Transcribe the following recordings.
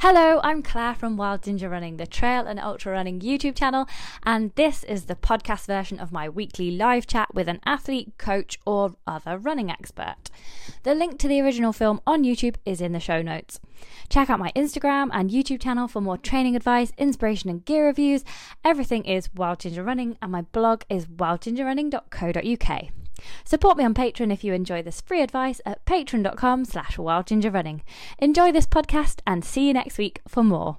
Hello, I'm Claire from Wild Ginger Running, the trail and ultra running YouTube channel, and this is the podcast version of my weekly live chat with an athlete, coach, or other running expert. The link to the original film on YouTube is in the show notes. Check out my Instagram and YouTube channel for more training advice, inspiration, and gear reviews. Everything is Wild Ginger Running, and my blog is wildgingerrunning.co.uk. Support me on Patreon if you enjoy this free advice at patreon.com slash wildgingerrunning. Enjoy this podcast and see you next week for more.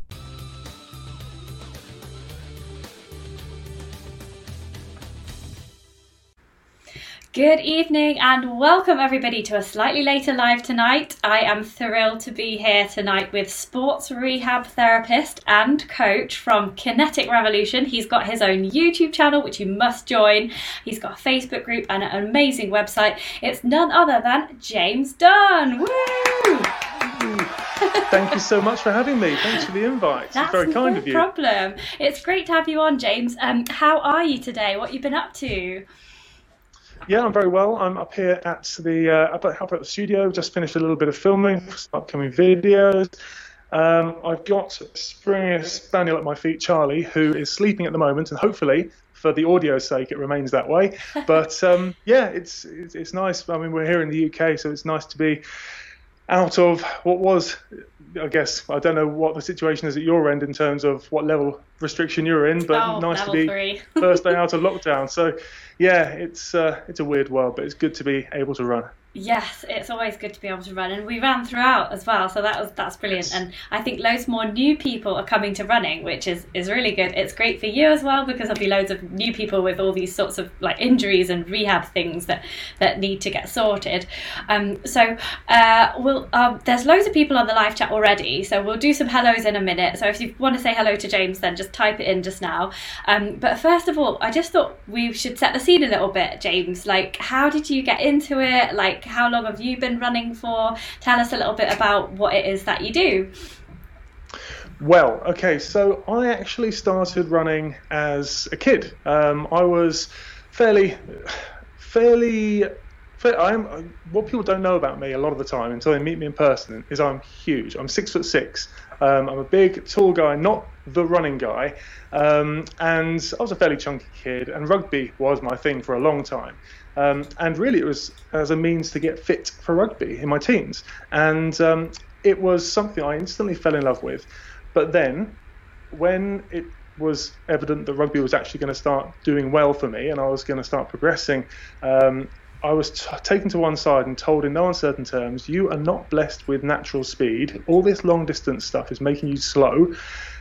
Good evening and welcome everybody to a slightly later live tonight. I am thrilled to be here tonight with sports rehab therapist and coach from Kinetic Revolution. He's got his own YouTube channel which you must join. He's got a Facebook group and an amazing website. It's none other than James Dunne. Woo! Thank you so much for having me. Thanks for the invite. That's it's very kind no of you. problem. It's great to have you on, James. Um, how are you today? What have you been up to? Yeah, I'm very well. I'm up here at the uh, up, at, up at the studio. Just finished a little bit of filming for some upcoming videos. Um, I've got a Springer Spaniel at my feet, Charlie, who is sleeping at the moment, and hopefully, for the audio's sake, it remains that way. But um, yeah, it's, it's it's nice. I mean, we're here in the UK, so it's nice to be out of what was, I guess, I don't know what the situation is at your end in terms of what level restriction you're in, but Oh, nice to be first day out of lockdown. So yeah, it's uh, it's a weird world, but it's good to be able to run. Yes, it's always good to be able to run, and we ran throughout as well, so that was that's brilliant. And I think loads more new people are coming to running, which is is really good. It's great for you as well because there'll be loads of new people with all these sorts of like injuries and rehab things that that need to get sorted. Um, so uh, we'll um, there's loads of people on the live chat already, so we'll do some hellos in a minute. So if you want to say hello to James, then just type it in just now. Um, but first of all, I just thought we should set the scene a little bit, James. Like, how did you get into it? Like, how long have you been running for? Tell us a little bit about what it is that you do. Well, okay, so I actually started running as a kid. Um, I was fairly, fairly, fair, I'm what people don't know about me a lot of the time until they meet me in person is I'm huge. I'm six foot six. Um, I'm a big, tall guy, not the running guy. Um, and I was a fairly chunky kid, and rugby was my thing for a long time. Um, and really, it was as a means to get fit for rugby in my teens. And um, it was something I instantly fell in love with. But then, when it was evident that rugby was actually going to start doing well for me and I was going to start progressing, um, I was t- taken to one side and told in no uncertain terms, you are not blessed with natural speed. All this long distance stuff is making you slow,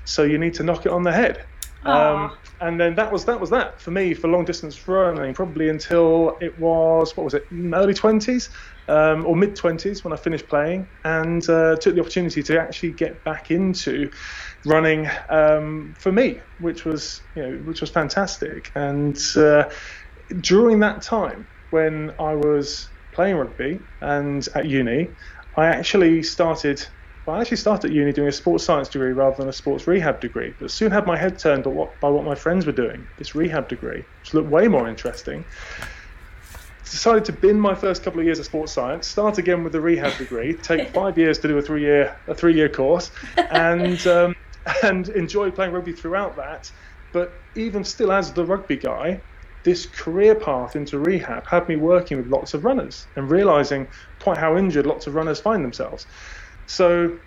so you need to knock it on the head. Um, and then that was that was that for me for long distance running, probably until it was what was it, early twenties um, or mid twenties when I finished playing, and uh, took the opportunity to actually get back into running um, for me, which was you know which was fantastic. And uh, during that time when I was playing rugby and at uni, I actually started I actually started at uni doing a sports science degree rather than a sports rehab degree, but soon had my head turned by what, by what my friends were doing, this rehab degree, which looked way more interesting. Decided to bin my first couple of years of sports science, start again with the rehab degree, take five years to do a three year a three year course, and um, and enjoy playing rugby throughout that. But even still, as the rugby guy, this career path into rehab had me working with lots of runners and realizing quite how injured lots of runners find themselves. So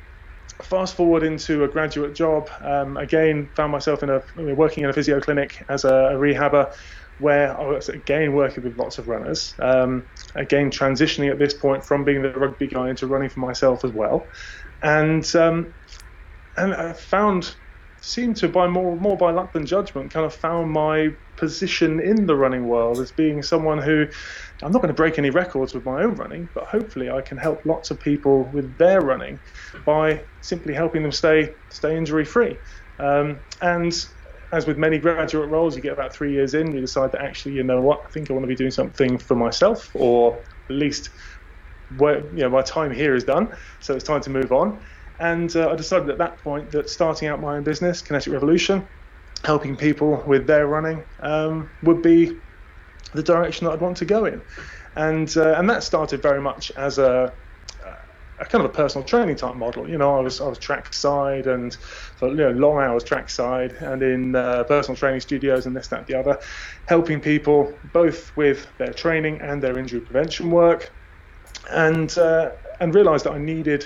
fast forward into a graduate job. Um, again, found myself in a working in a physio clinic as a, a rehabber, where I was again working with lots of runners. Um, again, transitioning at this point from being the rugby guy into running for myself as well, and um, and I found seemed to by more more by luck than judgment kind of found my position in the running world as being someone who I'm not going to break any records with my own running, but hopefully I can help lots of people with their running by simply helping them stay stay injury free. Um, and as with many graduate roles, you get about three years in, you decide that actually, you know what, I think I want to be doing something for myself, or at least where you know my time here is done, so it's time to move on. And uh, I decided at that point that starting out my own business, Kinetic Revolution, helping people with their running, um, would be the direction that I'd want to go in. And uh, and that started very much as a, a kind of a personal training type model. You know, I was I was trackside and for you know long hours trackside and in uh, personal training studios and this that and the other, helping people both with their training and their injury prevention work, and uh, and realised that I needed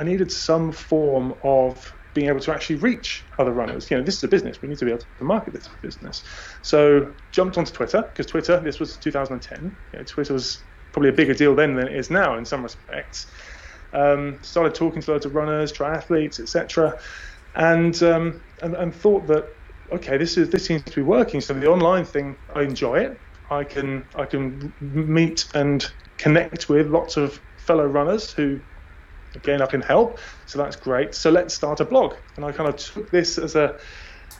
I needed some form of being able to actually reach other runners. You know, this is a business. We need to be able to market this business. So jumped onto Twitter because Twitter. This was 2010. You know, Twitter was probably a bigger deal then than it is now in some respects. Um, started talking to loads of runners, triathletes, etc., and, um, and and thought that okay, this is this seems to be working. So the online thing, I enjoy it. I can I can meet and connect with lots of fellow runners who again I can help. So that's great. So let's start a blog. And I kind of took this as a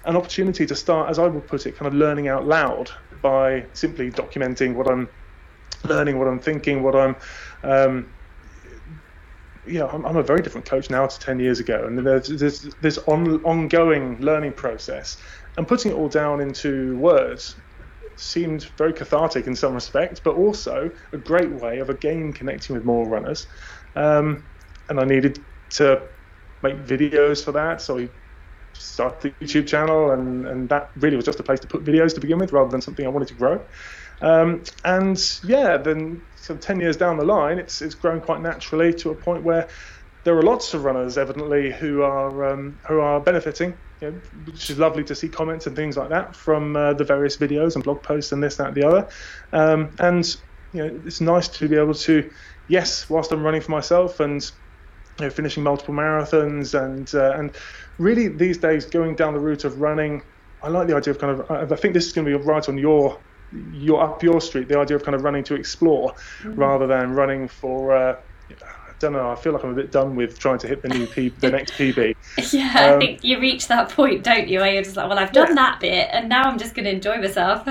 an opportunity to start as I would put it kind of learning out loud by simply documenting what I'm learning what I'm thinking what I'm um, yeah, I'm, I'm, a very different coach now to 10 years ago, and there's this, this on, ongoing learning process, and putting it all down into words seemed very cathartic in some respects, but also a great way of again connecting with more runners. Um, and I needed to make videos for that. So I started the YouTube channel, and, and that really was just a place to put videos to begin with, rather than something I wanted to grow. Um, and yeah, then so 10 years down the line, it's it's grown quite naturally to a point where there are lots of runners, evidently, who are um, who are benefiting. You know, which is lovely to see comments and things like that from uh, the various videos and blog posts and this, that, and the other. Um, and you know, it's nice to be able to, yes, whilst I'm running for myself and you know, finishing multiple marathons and uh, and really these days going down the route of running. I like the idea of kind of. I think this is going to be right on your your up your street. The idea of kind of running to explore mm. rather than running for. Uh, I don't know. I feel like I'm a bit done with trying to hit the new P, the next PB. yeah, um, I think you reach that point, don't you? Where you're just like, well, I've done yeah. that bit, and now I'm just going to enjoy myself.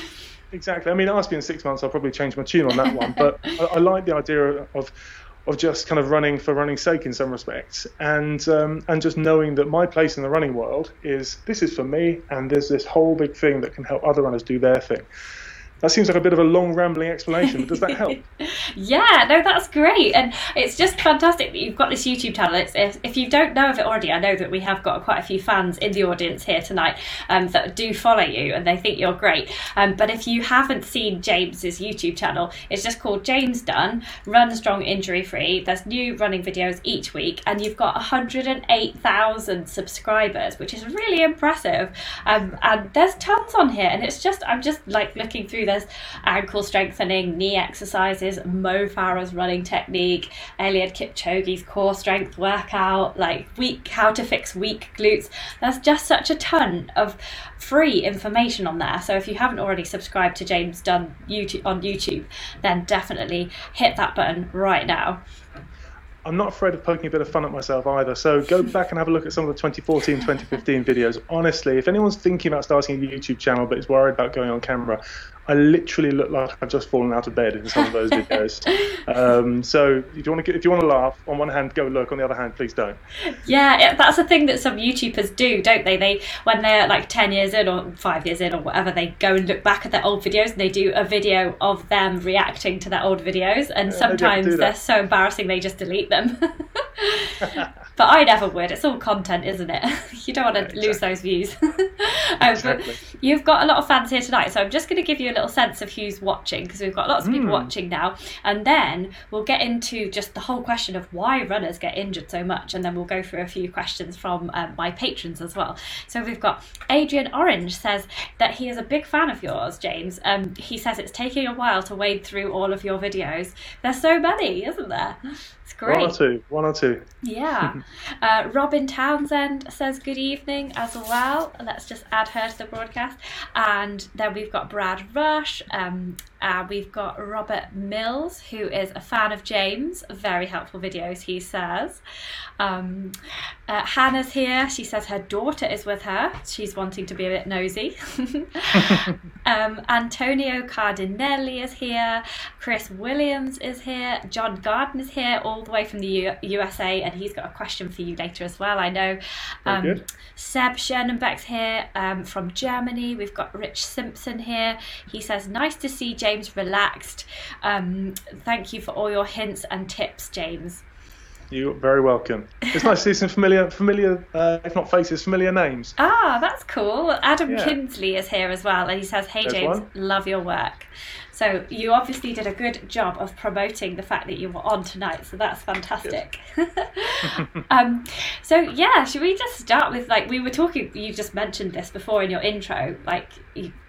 exactly. I mean, ask me in six months, I'll probably change my tune on that one. But I, I like the idea of of just kind of running for running's sake in some respects, and um, and just knowing that my place in the running world is this is for me, and there's this whole big thing that can help other runners do their thing. That seems like a bit of a long, rambling explanation, but does that help? yeah, no, that's great. And it's just fantastic that you've got this YouTube channel. It's, if, if you don't know of it already, I know that we have got quite a few fans in the audience here tonight um, that do follow you and they think you're great. Um, but if you haven't seen James's YouTube channel, it's just called James Dunne Run Strong Injury Free. There's new running videos each week, and you've got 108,000 subscribers, which is really impressive. Um, and there's tons on here, and it's just, I'm just like looking through there's ankle strengthening, knee exercises, Mo Farah's running technique, Eliud Kipchoge's core strength workout, like weak how to fix weak glutes. There's just such a ton of free information on there. So if you haven't already subscribed to James Dunne YouTube on YouTube, then definitely hit that button right now. I'm not afraid of poking a bit of fun at myself either. So go back and have a look at some of the 2014, 2015 videos. Honestly, if anyone's thinking about starting a YouTube channel but is worried about going on camera, I literally look like I've just fallen out of bed in some of those videos. um, so if you want to if you want to laugh, on one hand go look, on the other hand please don't. Yeah, that's a thing that some YouTubers do, don't they? They when they're like ten years in or five years in or whatever, they go and look back at their old videos and they do a video of them reacting to their old videos, and yeah, sometimes they're so embarrassing they just delete them. but I never would. It's all content, isn't it? you don't want to yeah, exactly. lose those views. um, exactly. You've got a lot of fans here tonight, so I'm just going to give you a little sense of who's watching because we've got lots of people mm. watching now, and then we'll get into just the whole question of why runners get injured so much, and then we'll go through a few questions from um, my patrons as well. So we've got Adrian Orange says that he is a big fan of yours, James. Um, he says it's taking a while to wade through all of your videos. There's so many, isn't there? It's great. One or two. One or two. Yeah. uh, Robin Townsend says good evening as well. Let's just add her to the broadcast. And then we've got Brad Rush. Um, uh, we've got Robert Mills, who is a fan of James. Very helpful videos, he says. Um, uh, Hannah's here. She says her daughter is with her. She's wanting to be a bit nosy. um, Antonio Cardinelli is here. Chris Williams is here. John Garden is here, all the way from the U- USA, and he's got a question for you later as well. I know. Um, Seb Schernenbeck's here um, from Germany. We've got Rich Simpson here. He says, "Nice to see James relaxed. Um, thank you for all your hints and tips, James." You're very welcome. It's nice to see some familiar, familiar, uh, if not faces, familiar names. Ah, that's cool. Adam yeah. Kinsley is here as well, and he says, "Hey There's James, one. love your work." So you obviously did a good job of promoting the fact that you were on tonight. So that's fantastic. um, so yeah, should we just start with like we were talking? You just mentioned this before in your intro, like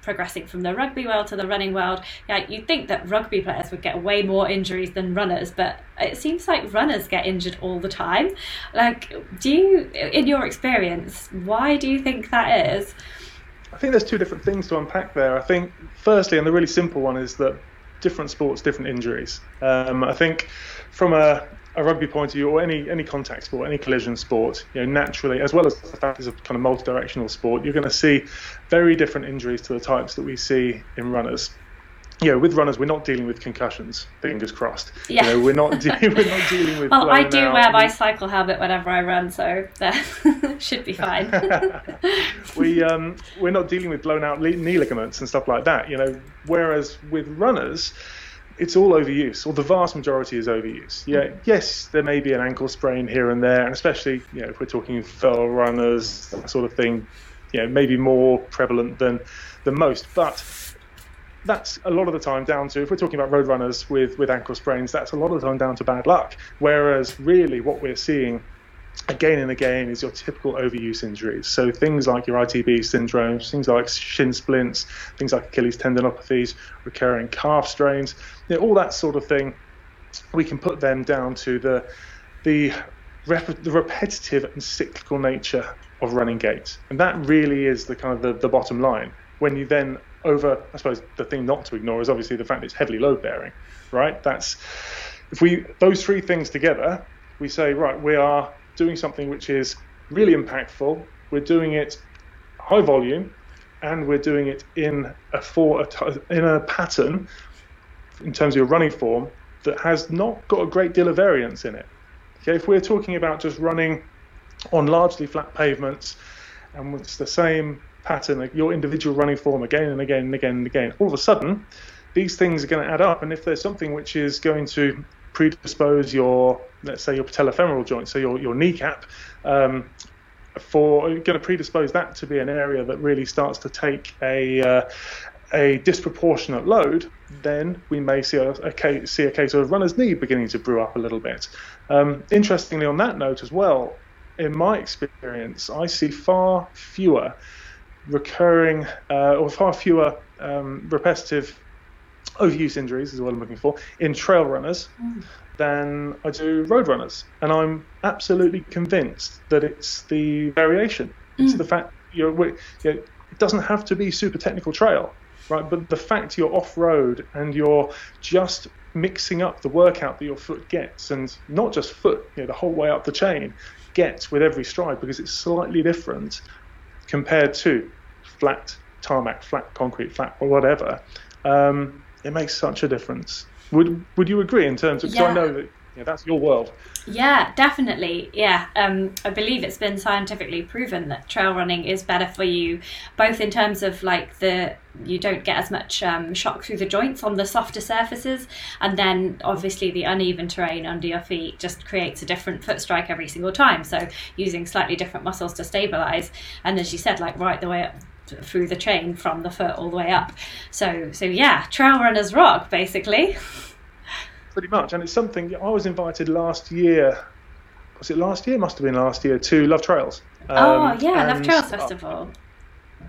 progressing from the rugby world to the running world. Yeah, you'd think that rugby players would get way more injuries than runners, but it seems like runners get injured all the time. Like, do you, in your experience, why do you think that is? I think there's two different things to unpack there. I think, firstly, and the really simple one is that different sports, different injuries. Um, I think from a, a, rugby point of view, or any any contact sport, any collision sport, you know, naturally, as well as the fact it's a kind of multi-directional sport, you're going to see very different injuries to the types that we see in runners you know, with runners, we're not dealing with concussions. Fingers crossed. Yeah. You know, we're not de- we're not dealing with. well, I do out. wear my cycle helmet whenever I run, so that should be fine. we um, we're not dealing with blown out knee ligaments and stuff like that. You know, whereas with runners, it's all overuse, or the vast majority is overuse. Yeah, mm. yes, there may be an ankle sprain here and there, and especially you know if we're talking fell runners, that sort of thing, you know, maybe more prevalent than than most, but that's a lot of the time down to if we're talking about road runners with with ankle sprains that's a lot of the time down to bad luck. Whereas really what we're seeing again and again is your typical overuse injuries. So things like your ITB syndromes things like shin splints things like Achilles tendinopathies recurring calf strains you know, all that sort of thing we can put them down to the the rep- the repetitive and cyclical nature of running gaits and that really is the kind of the, the bottom line. When you then over, I suppose the thing not to ignore is obviously the fact it's heavily load bearing, right? That's if we those three things together, we say right, we are doing something which is really impactful. We're doing it high volume, and we're doing it in a for a, in a pattern in terms of your running form that has not got a great deal of variance in it. Okay, if we're talking about just running on largely flat pavements and it's the same pattern, your individual running form again and again and again and again, all of a sudden, these things are going to add up. And if there's something which is going to predispose your, let's say, your patellofemoral joint, so your, your kneecap, um, for going to predispose that to be an area that really starts to take a uh, a disproportionate load, then we may see a, a, case, see a case of runner's knee beginning to brew up a little bit. Um, interestingly, on that note as well, in my experience, I see far fewer recurring uh, or far fewer um, repetitive overuse injuries is what I'm looking for in trail runners than I do road runners, and I'm absolutely convinced that it's the variation. It's the fact you're, you know, it doesn't have to be super technical trail, right? But the fact you're off road and you're just mixing up the workout that your foot gets, and not just foot, you know, the whole way up the chain gets with every stride because it's slightly different compared to flat tarmac, flat concrete, flat or whatever. Um, it makes such a difference. Would Would you agree in terms of? Yeah. I know that you know, that's your world. Yeah, definitely. Yeah, um, I believe it's been scientifically proven that trail running is better for you, both in terms of like the you don't get as much um, shock through the joints on the softer surfaces, and then obviously the uneven terrain under your feet just creates a different foot strike every single time. So using slightly different muscles to stabilize, and as you said, like right the way up through the chain from the foot all the way up. So so yeah, trail runners rock basically. pretty much. And it's something I was invited last year. Was it last year? Must have been last year to Love Trails. oh Um, yeah, Love Trails Festival.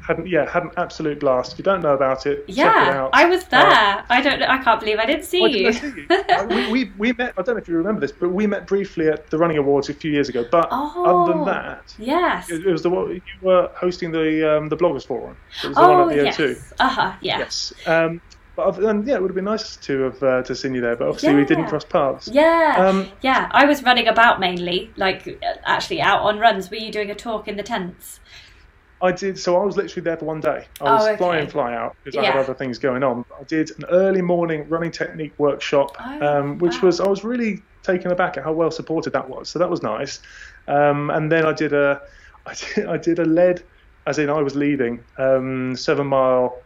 Hadn't yeah had an absolute blast. If you don't know about it, check it Yeah, out. I was there. Uh, I don't. I can't believe I didn't see you. didn't I see you? Uh, we, we, we met. I don't know if you remember this, but we met briefly at the Running Awards a few years ago. But Oh. other than that, yes. it, it was the one you were hosting the um, the bloggers forum. It was the one Oh at the yes. O2. Uh huh. Yeah. Yes. Um, but than, yeah, it would have been nice to have uh, to seen you there. But obviously we didn't cross paths. Yeah. Um, yeah. I was running about mainly, like actually out on runs. Were you doing a talk in the tents? I did. So I was literally there for one day. I was Oh, okay. fly in, fly out because I had other things going on. I did an early morning running technique workshop, Oh, um, which wow. was I was really taken aback at how well supported that was. So that was nice. Um, and then I did a, I did, I did a lead, as in I was leading um, seven mile.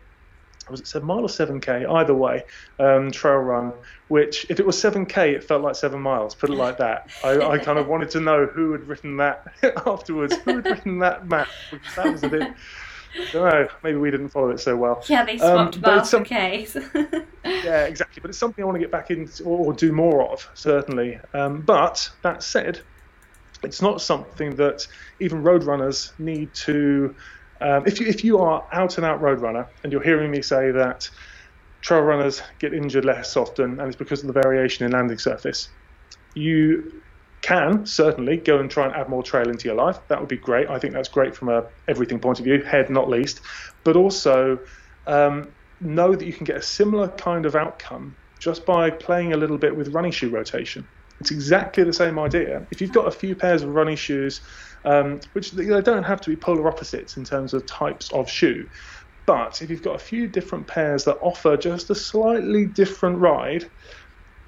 Was it seven mile or seven k? Either way, um, trail run. Which, if it was seven k, it felt like seven miles. Put it like that. I, I kind of wanted to know who had written that afterwards. Who had written that map? Because that was a bit. I don't know. Maybe we didn't follow it so well. Yeah, they Um, swapped but miles some- Ks. Yeah, exactly. But it's something I want to get back into or, or do more of, certainly. Um, but that said, it's not something that even road runners need to. Um, if you if you are out and out road runner and you're hearing me say that trail runners get injured less often and it's because of the variation in landing surface, you can certainly go and try and add more trail into your life. That would be great. I think that's great from a everything point of view, head not least, but also um, know that you can get a similar kind of outcome just by playing a little bit with running shoe rotation. It's exactly the same idea. If you've got a few pairs of running shoes, um, which they don't have to be polar opposites in terms of types of shoe, but if you've got a few different pairs that offer just a slightly different ride,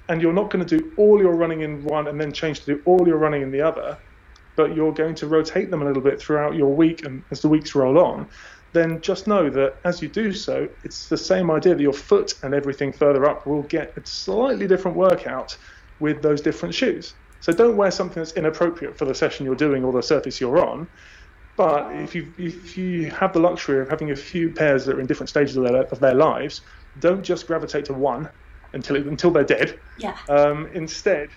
and you're not going to do all your running in one and then change to do all your running in the other, but you're going to rotate them a little bit throughout your week and as the weeks roll on, then just know that as you do so, it's the same idea that your foot and everything further up will get a slightly different workout with those different shoes. So don't wear something that's inappropriate for the session you're doing or the surface you're on. But if you if you have the luxury of having a few pairs that are in different stages of their, of their lives, don't just gravitate to one until it, until they're dead. yeah. Um, instead,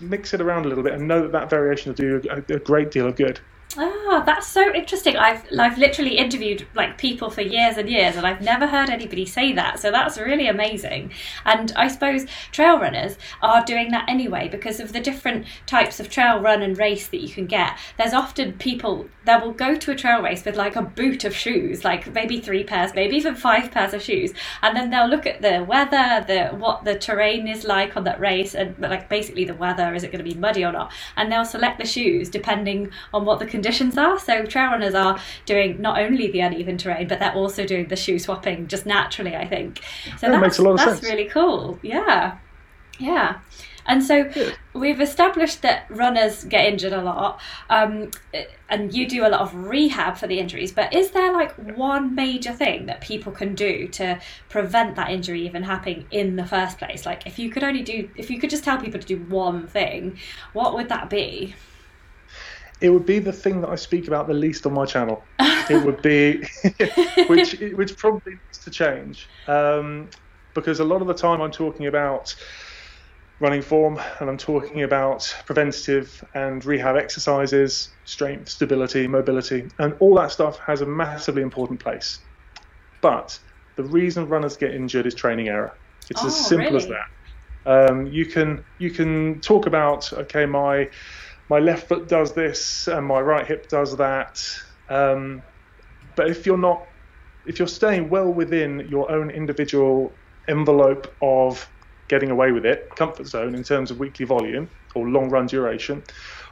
mix it around a little bit and know that that variation will do a, a great deal of good. Ah, that's so interesting. I've I've literally interviewed like people for years and years, and I've never heard anybody say that. So that's really amazing. And I suppose trail runners are doing that anyway because of the different types of trail run and race that you can get. There's often people that will go to a trail race with like a boot of shoes, like maybe three pairs, maybe even five pairs of shoes, and then they'll look at the weather, the what the terrain is like on that race, and like basically the weather is it going to be muddy or not, and they'll select the shoes depending on what the conditions are. So trail runners are doing not only the uneven terrain, but they're also doing the shoe swapping just naturally. I think so. That that's makes a lot of that's really cool. Yeah, yeah. And so we've established that runners get injured a lot, um, and you do a lot of rehab for the injuries. But is there like one major thing that people can do to prevent that injury even happening in the first place? Like, if you could only do, if you could just tell people to do one thing, what would that be? It would be the thing that I speak about the least on my channel. it would be, which which probably needs to change, um, because a lot of the time I'm talking about running form and I'm talking about preventative and rehab exercises, strength, stability, mobility, and all that stuff has a massively important place. But the reason runners get injured is training error. It's oh, as simple really? as that. Um, you can you can talk about okay, my my left foot does this and my right hip does that, um, but if you're not if you're staying well within your own individual envelope of getting away with it, comfort zone in terms of weekly volume or long run duration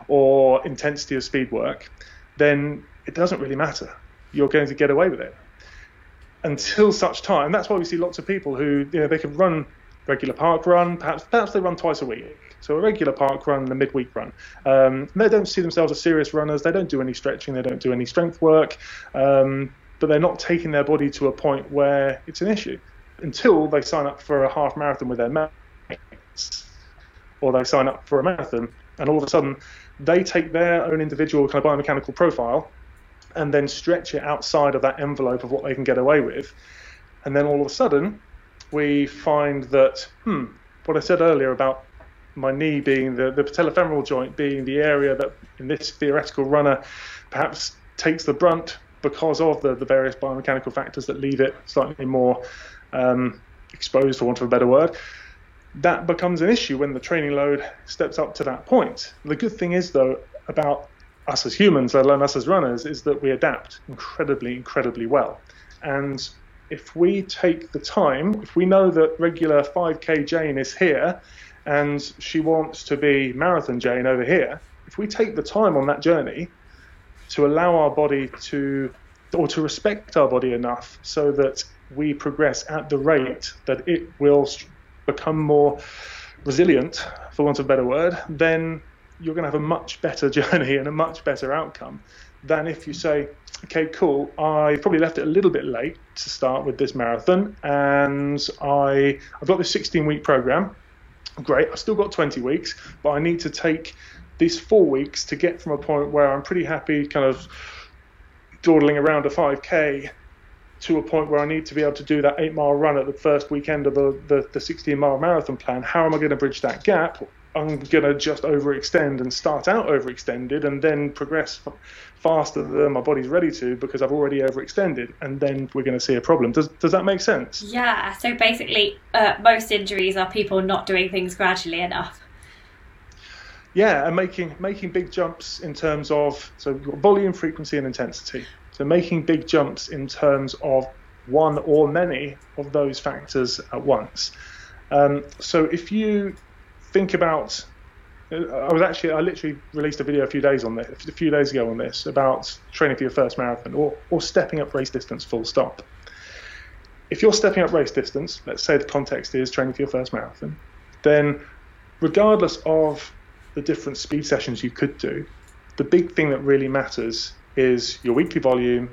or intensity of speed work, then it doesn't really matter. You're going to get away with it until such time. That's why we see lots of people who you know they can run regular park run, perhaps perhaps they run twice a week. So a regular park run and a midweek run. Um, they don't see themselves as serious runners. They don't do any stretching. They don't do any strength work. Um, but they're not taking their body to a point where it's an issue until they sign up for a half marathon with their mates, or they sign up for a marathon, and all of a sudden they take their own individual kind of biomechanical profile and then stretch it outside of that envelope of what they can get away with, and then all of a sudden we find that hmm, what I said earlier about my knee being the, the patellofemoral joint being the area that in this theoretical runner perhaps takes the brunt because of the, the various biomechanical factors that leave it slightly more um, exposed, for want of a better word, that becomes an issue when the training load steps up to that point. The good thing is, though, about us as humans, let alone us as runners, is that we adapt incredibly, incredibly well. And if we take the time, if we know that regular 5K Jane is here and she wants to be marathon Jane over here, if we take the time on that journey to allow our body to, or to respect our body enough so that we progress at the rate that it will become more resilient, for want of a better word, then you're going to have a much better journey and a much better outcome than if you say, okay, cool, I probably left it a little bit late to start with this marathon, and I, I've got this 16 week program. Great, I've still got 20 weeks, but I need to take these four weeks to get from a point where I'm pretty happy kind of dawdling around a 5k to a point where I need to be able to do that eight mile run at the first weekend of the, the, the 16 mile marathon plan. How am I going to bridge that gap? I'm going to just overextend and start out overextended and then progress f- faster than my body's ready to because I've already overextended. And then we're going to see a problem. Does, does that make sense? Yeah. So basically, uh, most injuries are people not doing things gradually enough. Yeah, and making making big jumps in terms of so volume, frequency, and intensity. So making big jumps in terms of one or many of those factors at once. Um, so if you think about, uh, I was actually I literally released a video a few days on this, a few days ago on this about training for your first marathon or or stepping up race distance. Full stop. If you're stepping up race distance, let's say the context is training for your first marathon, then regardless of the different speed sessions you could do, the big thing that really matters is your weekly volume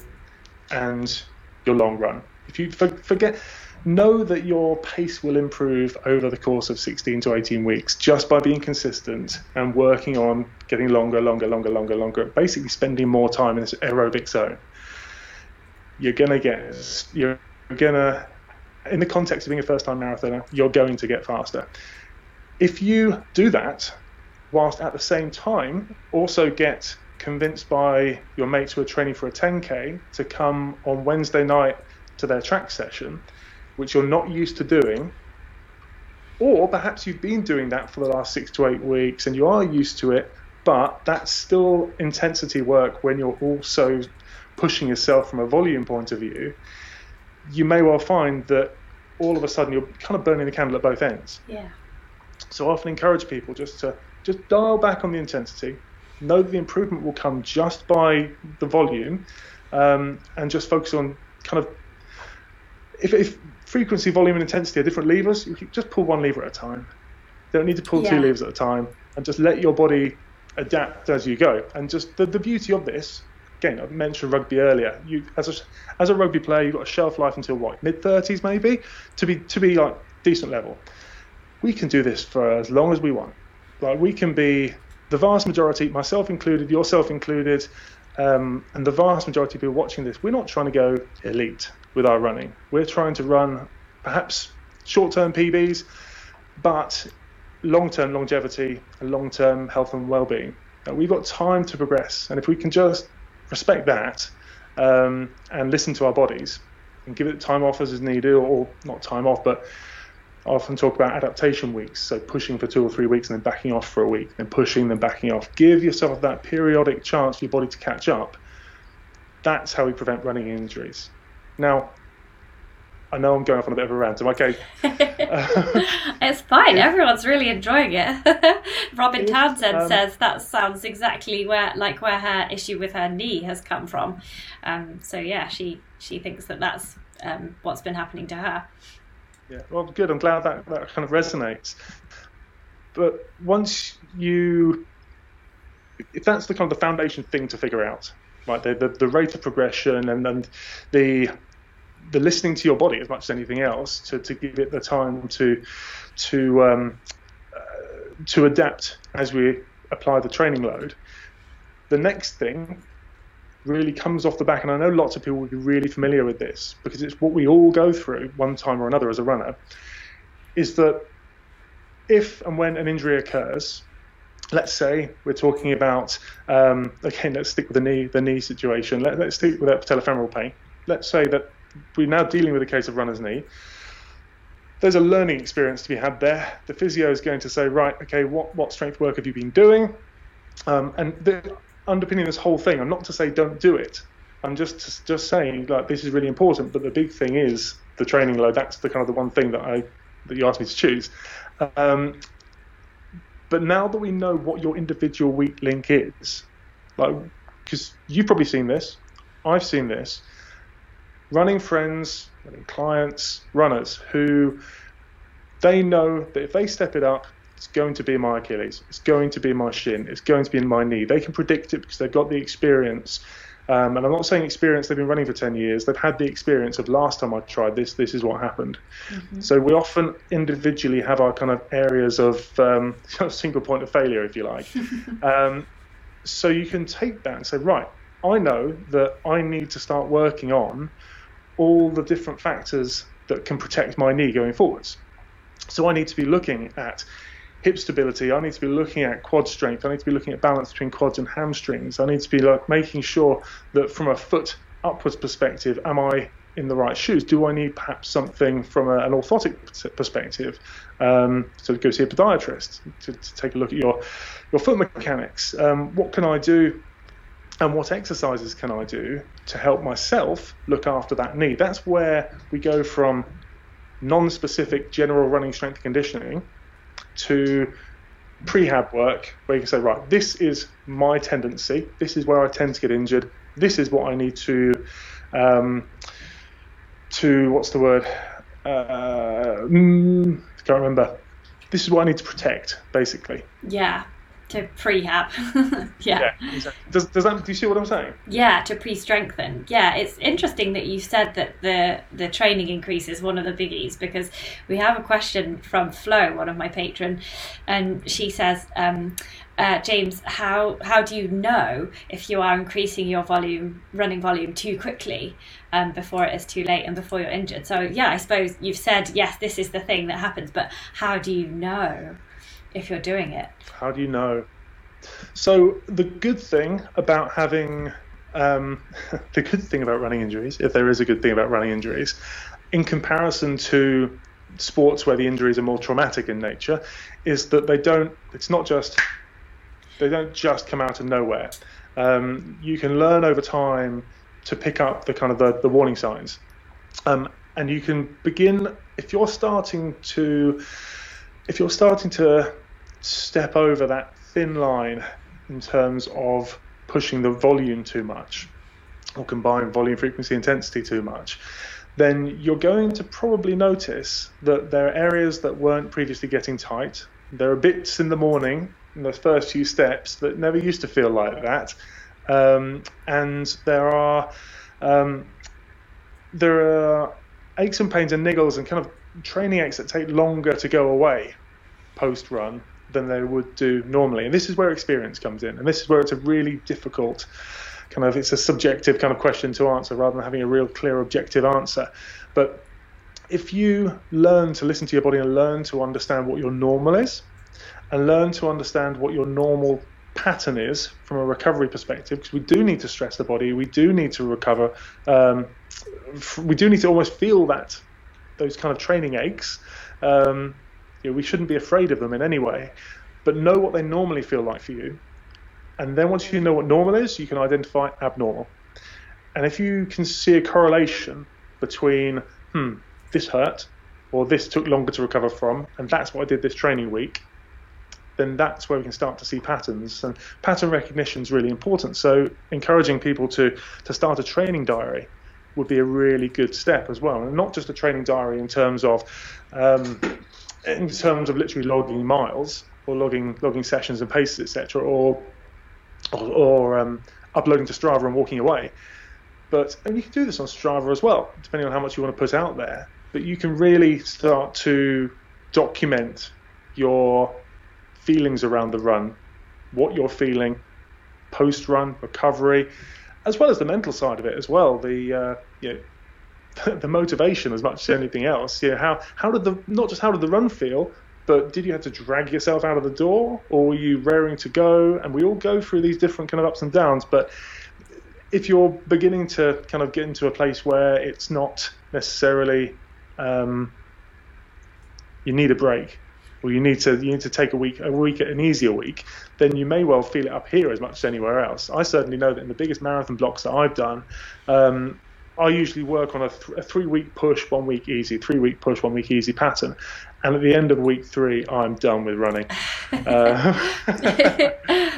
and your long run. If you forget, know that your pace will improve over the course of 16 to 18 weeks just by being consistent and working on getting longer, longer, longer, longer, longer, basically spending more time in this aerobic zone. You're gonna get, you're gonna, in the context of being a first time marathoner, you're going to get faster. If you do that, whilst at the same time also get convinced by your mates who are training for a 10k to come on Wednesday night to their track session, which you're not used to doing, or perhaps you've been doing that for the last six to eight weeks and you are used to it, but that's still intensity work when you're also pushing yourself from a volume point of view. You may well find that all of a sudden you're kind of burning the candle at both ends. Yeah. So I often encourage people just to just dial back on the intensity. Know that the improvement will come just by the volume, um, and just focus on kind of if, if, frequency, volume, and intensity are different levers, you just pull one lever at a time. You don't need to pull Yeah. two levers at a time, and just let your body adapt as you go. And just the, the beauty of this, again, I mentioned rugby earlier. You as a as a rugby player, you've got a shelf life until what mid thirties maybe to be to be like decent level. We can do this for as long as we want. Like we can be the vast majority, myself included, yourself included, um, and the vast majority of people watching this, we're not trying to go elite with our running. We're trying to run perhaps short-term PBs, but long-term longevity and long-term health and well-being. Uh, we've got time to progress, and if we can just respect that um, and listen to our bodies and give it time off as is needed, or not time off, but I often talk about adaptation weeks, so pushing for two or three weeks and then backing off for a week, then pushing, then backing off. Give yourself that periodic chance for your body to catch up. That's how we prevent running injuries. Now, I know I'm going off on a bit of a rant. Am I okay? it's fine. Everyone's really enjoying it. Robin Townsend um, says that sounds exactly where, like, where her issue with her knee has come from. Um, so yeah, she she thinks that that's um, what's been happening to her. Yeah, well, good. I'm glad that that kind of resonates. But once you, if that's the kind of the foundation thing to figure out, right? The the, the rate of progression and and the the listening to your body as much as anything else to, to give it the time to to um, uh, to adapt as we apply the training load. The next thing really comes off the back, and I know lots of people will be really familiar with this because it's what we all go through one time or another as a runner. Is that if and when an injury occurs, let's say we're talking about um, again, let's stick with the knee the knee situation. Let, us stick with that patellofemoral pain. Let's say that we're now dealing with a case of runner's knee. There's a learning experience to be had there. The physio is going to say, right, okay, what, what strength work have you been doing? Um, and the, underpinning this whole thing, I'm not to say don't do it. I'm just just saying like this is really important. But the big thing is the training load. That's the kind of the one thing that I that you asked me to choose. Um, but now that we know what your individual weak link is, like because you've probably seen this, I've seen this running friends, running clients, runners who they know that if they step it up, it's going to be my Achilles, it's going to be my shin, it's going to be in my knee. They can predict it because they've got the experience. Um, and I'm not saying experience, they've been running for 10 years. They've had the experience of last time I tried this, this is what happened. Mm-hmm. So we often individually have our kind of areas of um, single point of failure, if you like. um, so you can take that and say, right, I know that I need to start working on all the different factors that can protect my knee going forwards. So I need to be looking at hip stability. I need to be looking at quad strength. I need to be looking at balance between quads and hamstrings. I need to be like making sure that from a foot upwards perspective, am I in the right shoes? Do I need perhaps something from a, an orthotic perspective? Um, so go see a podiatrist to, to, take a look at your your foot mechanics. Um, what can I do and what exercises can I do to help myself look after that knee? That's where we go from non specific general running strength conditioning to prehab work, where you can say, right, this is my tendency, this is where I tend to get injured, this is what I need to, um, to what's the word? Uh, mm, can't remember. This is what I need to protect, basically. Yeah to prehab. yeah. yeah exactly. Does, does that do you see what I'm saying? Yeah, to pre-strengthen. Yeah, it's interesting that you said that the the training increase is one of the biggies because we have a question from Flo, one of my patron, and she says. Um, uh, James, how how do you know if you are increasing your volume, running volume too quickly um, before it is too late and before you're injured? So yeah, I suppose you've said yes, this is the thing that happens, but how do you know? If you're doing it? How do you know? So the good thing about having um, the good thing about running injuries, if there is a good thing about running injuries, in comparison to sports where the injuries are more traumatic in nature, is that they don't. It's not just they don't just come out of nowhere. Um, you can learn over time to pick up the kind of the, the warning signs, um, and you can begin if you're starting to if you're starting to step over that thin line in terms of pushing the volume too much or combine volume, frequency, intensity too much, then you're going to probably notice that there are areas that weren't previously getting tight. There are bits in the morning, in those first few steps, that never used to feel like that. Um, and there are um, there are aches and pains and niggles and kind of training aches that take longer to go away post run than they would do normally. And this is where experience comes in. And this is where it's a really difficult kind of it's a subjective kind of question to answer rather than having a real clear objective answer. But if you learn to listen to your body and learn to understand what your normal is and learn to understand what your normal pattern is from a recovery perspective because we do need to stress the body we do need to recover um, we do need to almost feel that those kind of training aches Um, you know, we shouldn't be afraid of them in any way, but know what they normally feel like for you. And then once you know what normal is, you can identify abnormal. And if you can see a correlation between, hmm, this hurt, or this took longer to recover from, and that's what I did this training week, then that's where we can start to see patterns. And pattern recognition is really important. So encouraging people to to start a training diary would be a really good step as well, and not just a training diary in terms of um, in terms of literally logging miles or logging logging sessions and paces, etc., or or, or um, uploading to Strava and walking away. But and you can do this on Strava as well, depending on how much you want to put out there. But you can really start to document your feelings around the run, what you're feeling post run, recovery, as well as the mental side of it as well. The uh, you know, the motivation as much as anything else. You know, how how did the not just how did the run feel, but did you have to drag yourself out of the door, or were you raring to go? And we all go through these different kind of ups and downs, but if you're beginning to kind of get into a place where it's not necessarily um, you need a break or you need to you need to take a week a week an easier week, then you may well feel it up here as much as anywhere else. I certainly know that in the biggest marathon blocks that I've done, um, I usually work on a, th- a, three week push, one week easy, three week push, one week easy pattern. And at the end of week three, I'm done with running. Uh,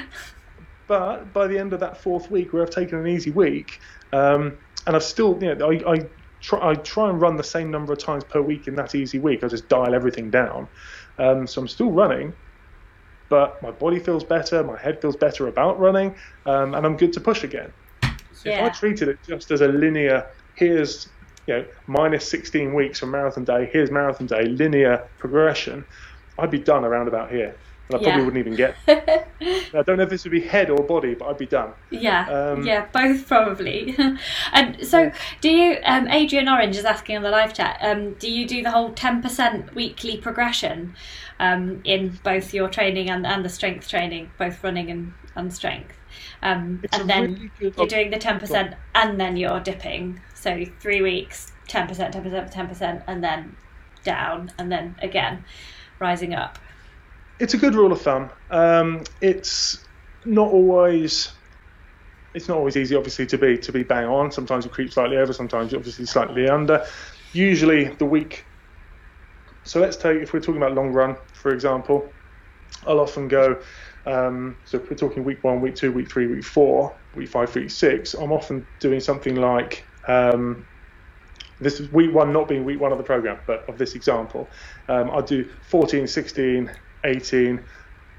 but by the end of that fourth week, where I've taken an easy week, um, and I've still, you know, I, I, try, I try and run the same number of times per week in that easy week. I just dial everything down. Um, so I'm still running, but my body feels better, my head feels better about running, um, and I'm good to push again. Yeah. If I treated it just as a linear, here's you know minus 16 weeks from marathon day, here's marathon day, linear progression, I'd be done around about here. And I yeah. probably wouldn't even get. I don't know if this would be head or body, but I'd be done. Yeah, um, yeah, both probably. and so, do you? Um, Adrian Orange is asking on the live chat. Um, do you do the whole ten percent weekly progression um, in both your training and, and the strength training, both running and, and strength? Um, and then really you're doing the ten percent, and then you're dipping. So three weeks, ten percent, ten percent, ten percent, and then down, and then again rising up it's a good rule of thumb. Um, it's not always it's not always easy, obviously, to be to be bang on. Sometimes you creep slightly over, sometimes you obviously slightly under. Usually, the week. So let's take if we're talking about long run, for example, I'll often go. Um, so if we're talking week one, week two, week three, week four, week five, week six, I'm often doing something like um, this is week one not being week one of the program, but of this example, um, I'll do 14, 16, 18,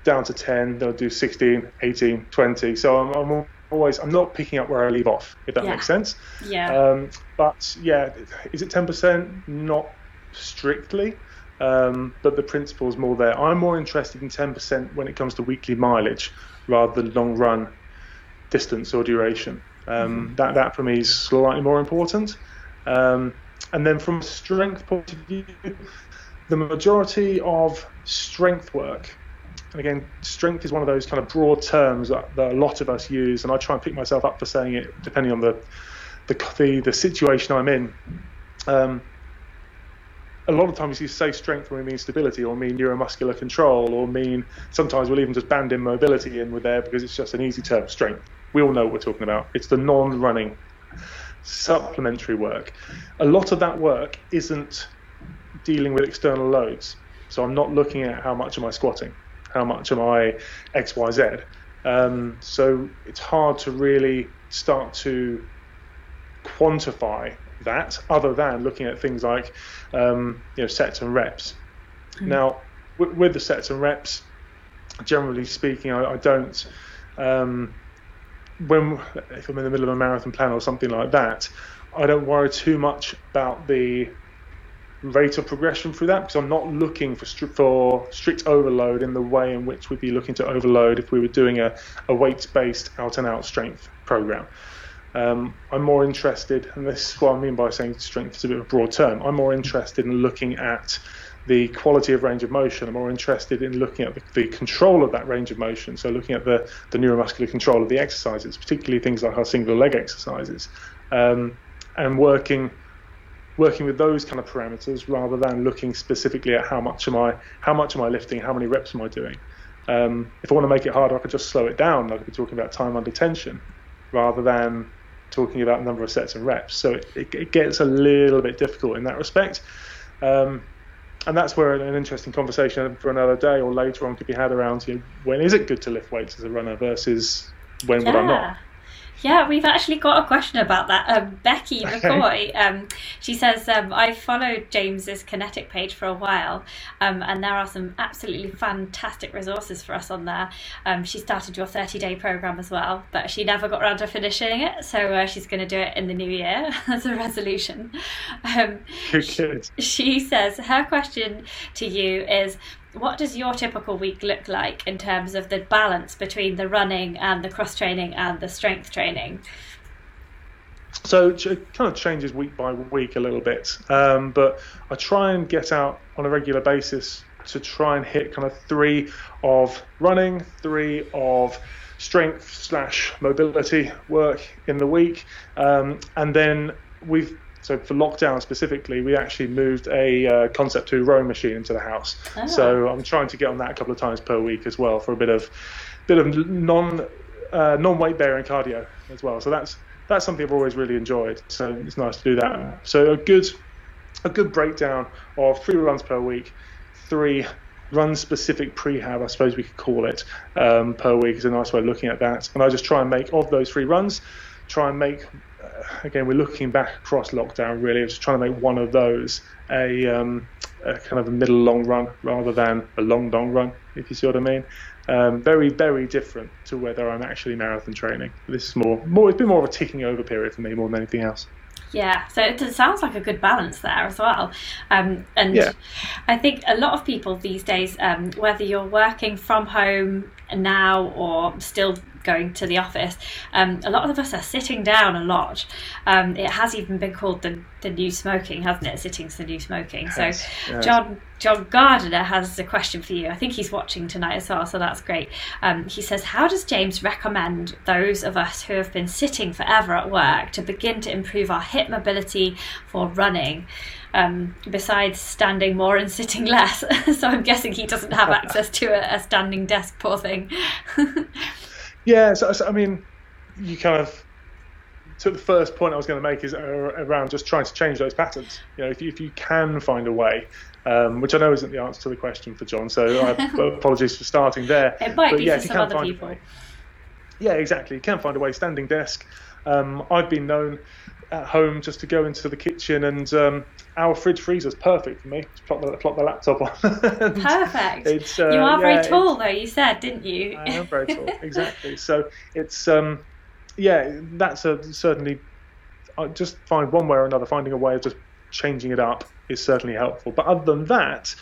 down to 10, they'll do 16, 18, 20. So I'm, I'm always, I'm not picking up where I leave off, if that yeah. makes sense. Yeah. Um, but yeah, is it 10%? Not strictly. Um, but the principle is more there. I'm more interested in 10% when it comes to weekly mileage rather than long run distance or duration. Um, mm-hmm. That that for me is slightly more important. Um, and then from a strength point of view, the majority of strength work, and again, strength is one of those kind of broad terms that, that, a lot of us use, and I try and pick myself up for saying it depending on the the the, the situation I'm in. Um, a lot of times you say strength when we mean stability or mean neuromuscular control or mean sometimes we'll even just band in mobility in with there because it's just an easy term strength we all know what we're talking about it's the non-running supplementary work a lot of that work isn't dealing with external loads. So I'm not looking at how much am I squatting, how much am I X, Y, Z. Um, so it's hard to really start to quantify that other than looking at things like um, you know sets and reps. Mm. Now, with, with, the sets and reps, generally speaking, I, I don't. Um, when if I'm in the middle of a marathon plan or something like that, I don't worry too much about the rate of progression through that because I'm not looking for stri- for strict overload in the way in which we'd be looking to overload if we were doing a, a weights based out and out strength program. Um, I'm more interested, and this is what I mean by saying strength is a bit of a broad term. I'm more interested in looking at the quality of range of motion. I'm more interested in looking at the, the, control of that range of motion. So looking at the, the neuromuscular control of the exercises, particularly things like our single leg exercises, um, and working working with those kind of parameters rather than looking specifically at how much am I how much am I lifting, how many reps am I doing. Um, if I want to make it harder, I could just slow it down. I could be talking about time under tension rather than talking about number of sets and reps. So it, it, it gets a little bit difficult in that respect. Um, and that's where an interesting conversation for another day or later on could be had around you know, when is it good to lift weights as a runner versus when yeah. would I not? Yeah, we've actually got a question about that. Um, Becky McCoy, um, she says, um, I followed James's Kinetic page for a while, um, and there are some absolutely fantastic resources for us on there. Um, she started your 30 day program as well, but she never got around to finishing it, so uh, she's going to do it in the new year as a resolution. Um, she says, her question to you is, what does your typical week look like in terms of the balance between the running and the cross training and the strength training? So it kind of changes week by week a little bit, um, but I try and get out on a regular basis to try and hit kind of three of running, three of strength slash mobility work in the week, um, and then we've so for lockdown specifically, we actually moved a uh, Concept 2 rowing machine into the house. Oh. So I'm trying to get on that a couple of times per week as well for a bit of bit of non uh, non weight bearing cardio as well. So that's that's something I've always really enjoyed. So it's nice to do that. So a good a good breakdown of three runs per week, three run specific prehab, I suppose we could call it, um, per week is a nice way of looking at that. And I just try and make of those three runs, try and make again, we're looking back across lockdown. Really, just trying to make one of those a, um, a kind of a middle long run rather than a long long run, if you see what I mean. Um, very very different to whether I'm actually marathon training. This is more more. It's been more of a ticking over period for me more than anything else. Yeah, so it sounds like a good balance there as well. Um, and yeah. I think a lot of people these days, um, whether you're working from home now or still going to the office, um, a lot of us are sitting down a lot. Um, it has even been called the, the new smoking, hasn't it? Sitting's the new smoking. So, yes. John John Gardner has a question for you. I think he's watching tonight as well, so that's great. Um, he says, How does James recommend those of us who have been sitting forever at work to begin to improve our hip mobility for running? Um, besides standing more and sitting less. so I'm guessing he doesn't have access to a, a standing desk, poor thing. Yeah, so, so, I mean, you kind of took the first point I was going to make is around just trying to change those patterns. You know, if you, if you can find a way, um, which I know isn't the answer to the question for John, so I, apologies for starting there. It might but, be yeah, for some other people. yeah, exactly. You can find a way. Standing desk. Um, I've been known at home just to go into the kitchen and um, our fridge freezer is perfect for me. Just plop the, plop the laptop on. perfect. It's, uh, you are yeah, very tall though. You said, didn't you? I am very tall. Exactly. So it's um, yeah, that's a certainly. I just find one way or another, finding a way of just changing it up is certainly helpful. But other than that,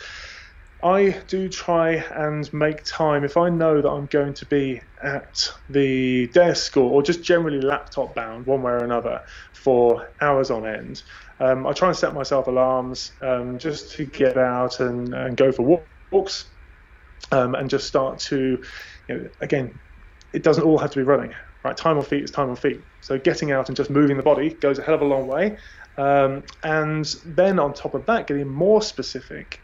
I do try and make time if I know that I'm going to be at the desk or, or just generally laptop bound one way or another for hours on end. Um, I try and set myself alarms um, just to get out and, and go for walks um, and just start to, you know, again, it doesn't all have to be running, right? Time on feet is time on feet. So getting out and just moving the body goes a hell of a long way. Um, and then on top of that, getting more specific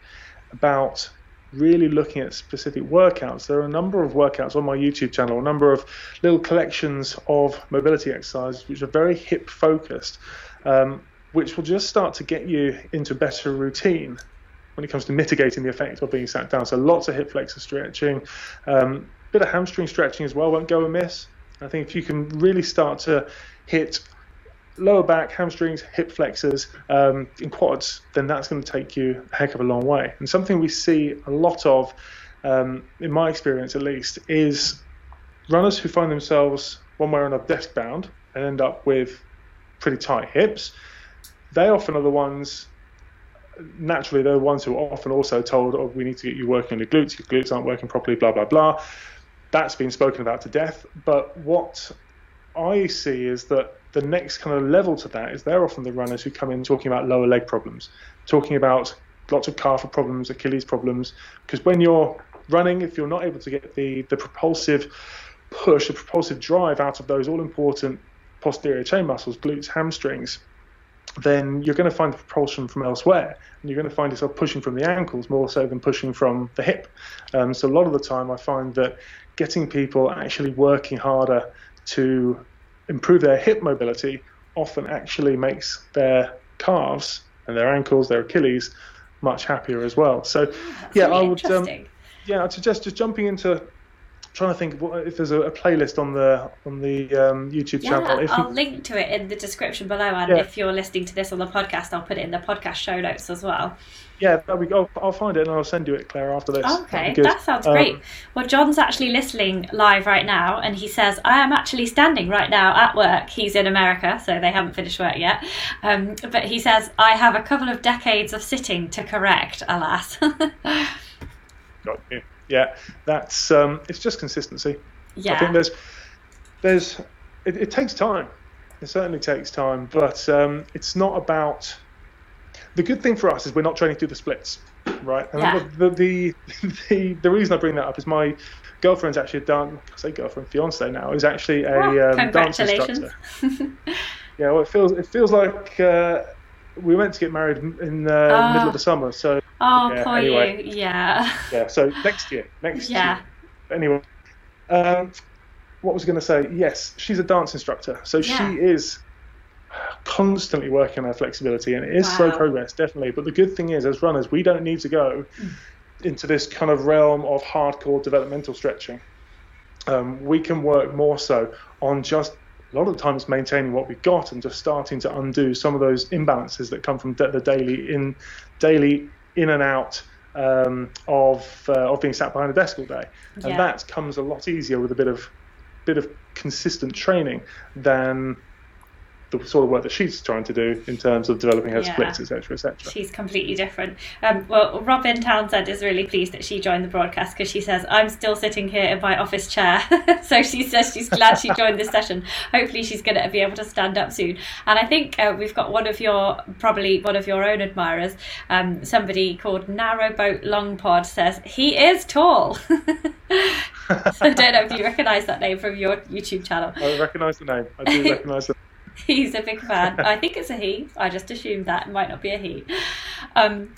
about really looking at specific workouts. There are a number of workouts on my YouTube channel, a number of little collections of mobility exercises which are very hip focused, um, which will just start to get you into better routine when it comes to mitigating the effect of being sat down. So lots of hip flexor stretching, um, bit of hamstring stretching as well won't go amiss. I think if you can really start to hit lower back, hamstrings, hip flexors, um, in quads, then that's going to take you a heck of a long way. And something we see a lot of, um, in my experience at least, is runners who find themselves one way or another desk bound and end up with pretty tight hips. They often are the ones. Naturally, they're the ones who are often also told, "Oh, we need to get you working on your glutes. Your glutes aren't working properly." Blah blah blah. That's been spoken about to death. But what I see is that the next kind of level to that is they're often the runners who come in talking about lower leg problems, talking about lots of calf problems, Achilles problems. Because when you're running, if you're not able to get the, the propulsive push, the propulsive drive out of those all important posterior chain muscles, glutes, hamstrings, then you're going to find propulsion from elsewhere, and you're going to find yourself pushing from the ankles more so than pushing from the hip. Um, so a lot of the time, I find that getting people actually working harder to improve their hip mobility often actually makes their calves and their ankles, their Achilles, much happier as well. So, yeah, really I would. Um, yeah, I'd suggest just jumping into trying to think what, if there's a, a, playlist on the on the um, YouTube yeah, channel. If I'll you... link to it in the description below, and yeah. if you're listening to this on the podcast, I'll put it in the podcast show notes as well. Yeah, we, I'll, I'll find it and I'll send you it, Claire, after this. Okay, that sounds um, great. Well, John's actually listening live right now, and he says, I am actually standing right now at work. He's in America, so they haven't finished work yet. Um, but he says, I have a couple of decades of sitting to correct, alas. Got you yeah, that's um, it's just consistency. Yeah. I think there's there's it, it takes time. It certainly takes time, but um, it's not about. The good thing for us is we're not training through the splits, right? And yeah. the, the, the the reason I bring that up is my girlfriend's actually a dance. I say girlfriend, fiance now is actually a oh, um, dance instructor. yeah, well, it feels it feels like uh, we went to get married in the oh. middle of the summer, so Oh, yeah, poor anyway. you. Yeah. Yeah. So next year, next yeah. year. Anyway, um, what was I going to say? Yes, she's a dance instructor, so yeah. she is constantly working on her flexibility, and it is wow. slow progress, definitely. But the good thing is, as runners, we don't need to go mm. into this kind of realm of hardcore developmental stretching. Um, we can work more so on just a lot of the times maintaining what we've got and just starting to undo some of those imbalances that come from the daily in daily in and out um, of uh, of being sat behind a desk all day, and yeah. that comes a lot easier with a bit of bit of consistent training than the sort of work that she's trying to do in terms of developing her yeah. splits, etc., etc. She's completely different. Um, well, Robin Townsend is really pleased that she joined the broadcast because she says, I'm still sitting here in my office chair. so she says she's glad she joined this session. Hopefully, she's going to be able to stand up soon. And I think uh, we've got one of your, probably one of your own admirers, um, somebody called Narrowboat Longpod says, he is tall. so I don't know if you recognise that name from your YouTube channel. I recognise the name. I do recognise it. He's a big fan. I think it's a he. I just assumed that it might not be a he. Um,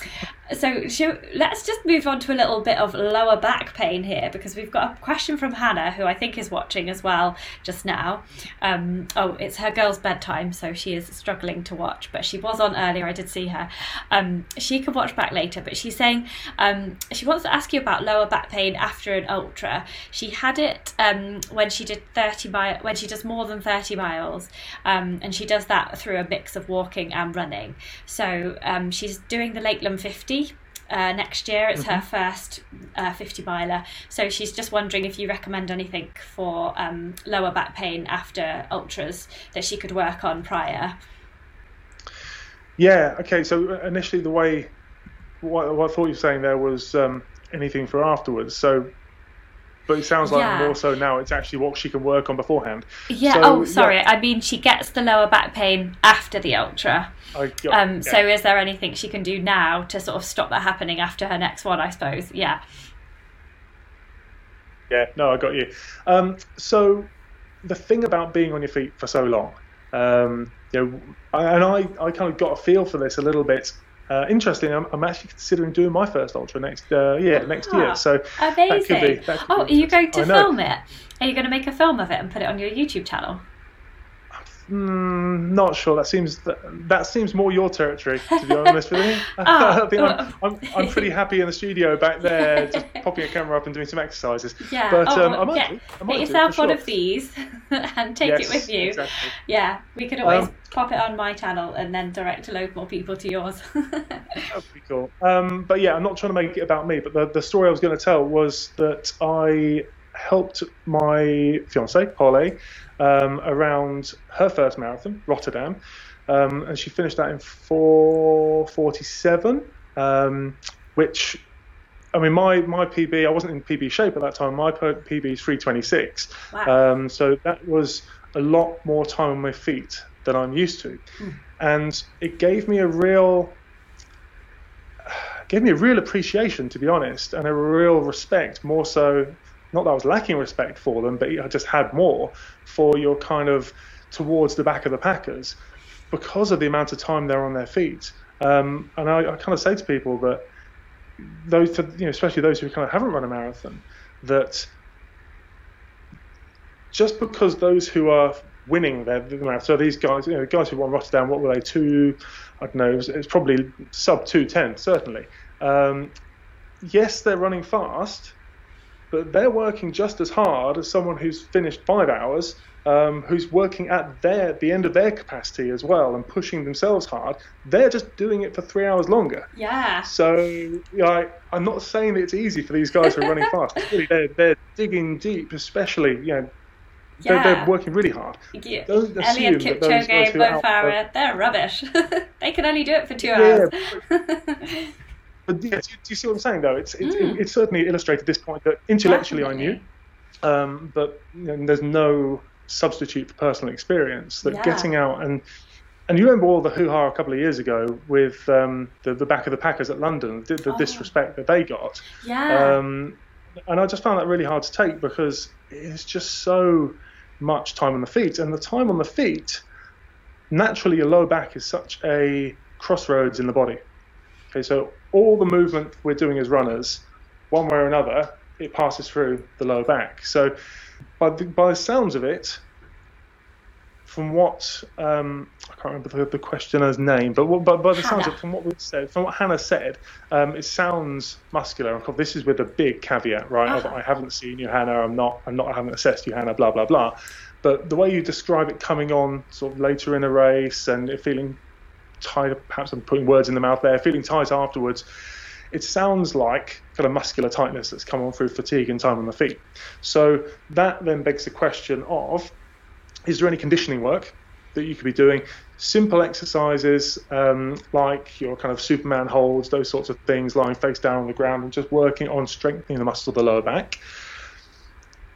so let's just move on to a little bit of lower back pain here because we've got a question from Hannah, who I think is watching as well just now. Um, oh, it's her girl's bedtime, so she is struggling to watch, but she was on earlier. I did see her. Um, she can watch back later, but she's saying um, she wants to ask you about lower back pain after an ultra. She had it um, when she did 30 mi- when she does more than 30 miles, um, and she does that through a mix of walking and running. So um, she's doing the Lakeland 50 50 uh, next year. It's mm-hmm. her first uh, 50 miler. So she's just wondering if you recommend anything for um, lower back pain after ultras that she could work on prior. Yeah, okay. So initially, the way what, what I thought you were saying there was um, anything for afterwards. So but it sounds like yeah. more so now it's actually what she can work on beforehand. Yeah. So, oh, sorry. Yeah. I mean, she gets the lower back pain after the ultra. I, got, um, yeah. So, is there anything she can do now to sort of stop that happening after her next one? I suppose. Yeah. Yeah. No, I got you. Um, so, the thing about being on your feet for so long, um, you know, and I, I kind of got a feel for this a little bit uh, interesting. I'm, I'm, actually considering doing my first ultra next uh, yeah next year. Ah, so amazing. Be, oh, are you going to film it? Are you going to make a film of it and put it on your YouTube channel? Mm, not sure. That seems that, that seems more your territory, to be honest with you. oh, I think I'm, I'm, I'm, pretty happy in the studio back there, just popping a camera up and doing some exercises. Yeah. But oh, um, I might, get, I might get yourself one sure. of these and take yes, it with you. Exactly. Yeah, we could always um, pop it on my channel and then direct a load more people to yours. that'd be cool. Um, but yeah, I'm not trying to make it about me. But the the story I was going to tell was that I helped my fiance Holly um, around her first marathon, Rotterdam, um, and she finished that in 4:47, um, which. I mean, my, my PB, I wasn't in PB shape at that time. My PB is 326. Wow. Um, so that was a lot more time on my feet than I'm used to. Mm. And it gave me a real gave me a real appreciation, to be honest, and a real respect, more so not that I was lacking respect for them, but I just had more for your kind of towards the back of the Packers because of the amount of time they're on their feet. Um, and I, I kind of say to people that those, you know, especially those who kind of haven't run a marathon, that just because those who are winning their, marathon, so these guys, you know, guys who won Rotterdam, what were they? Two, I don't know, It's it probably sub two ten, certainly. Um, yes, they're running fast, but they're working just as hard as someone who's finished five hours um, who's working at their the end of their capacity as well and pushing themselves hard, they're just doing it for three hours longer. Yeah. So you know, I, I'm not saying that it's easy for these guys who are running fast. Really, they're they're digging deep, especially you know. They're, Yeah. they're working really hard. Yeah. Don't Eliud that those guys Kipchoge, who are out there- Farah, they're rubbish. they can only do it for two Yeah, hours. But yeah, do, you- see what I'm saying though? It's it's, Mm. it's certainly illustrated this point that intellectually I knew, um, but you know, there's no substitute for personal experience. That Yeah. getting out and and you remember all the hoo ha a couple of years ago with um, the the back of the Packers at London, the, the Oh. disrespect that they got. yeah. Um, and I just found that really hard to take because it's just so much time on the feet, and the time on the feet, naturally, your low back is such a crossroads in the body. Okay, so all the movement we're doing as runners, one way or another, it passes through the lower back. So, by the, by the sounds of it, from what um, I can't remember the, the questioner's name, but what, but by the sounds of it, from what we said, from what Hannah said, um, it sounds muscular. This is with a big caveat, right? Uh-huh. I haven't seen you, Hannah. I'm not. I'm not. I haven't assessed you, Hannah. Blah blah blah. But the way you describe it coming on sort of later in a race and it feeling tired, perhaps I'm putting words in the mouth there, feeling tight afterwards. It sounds like kind of muscular tightness that's come on through fatigue and time on the feet. So that then begs the question of is there any conditioning work that you could be doing? Simple exercises um, like your kind of Superman holds, those sorts of things, lying face down on the ground and just working on strengthening the muscles of the lower back.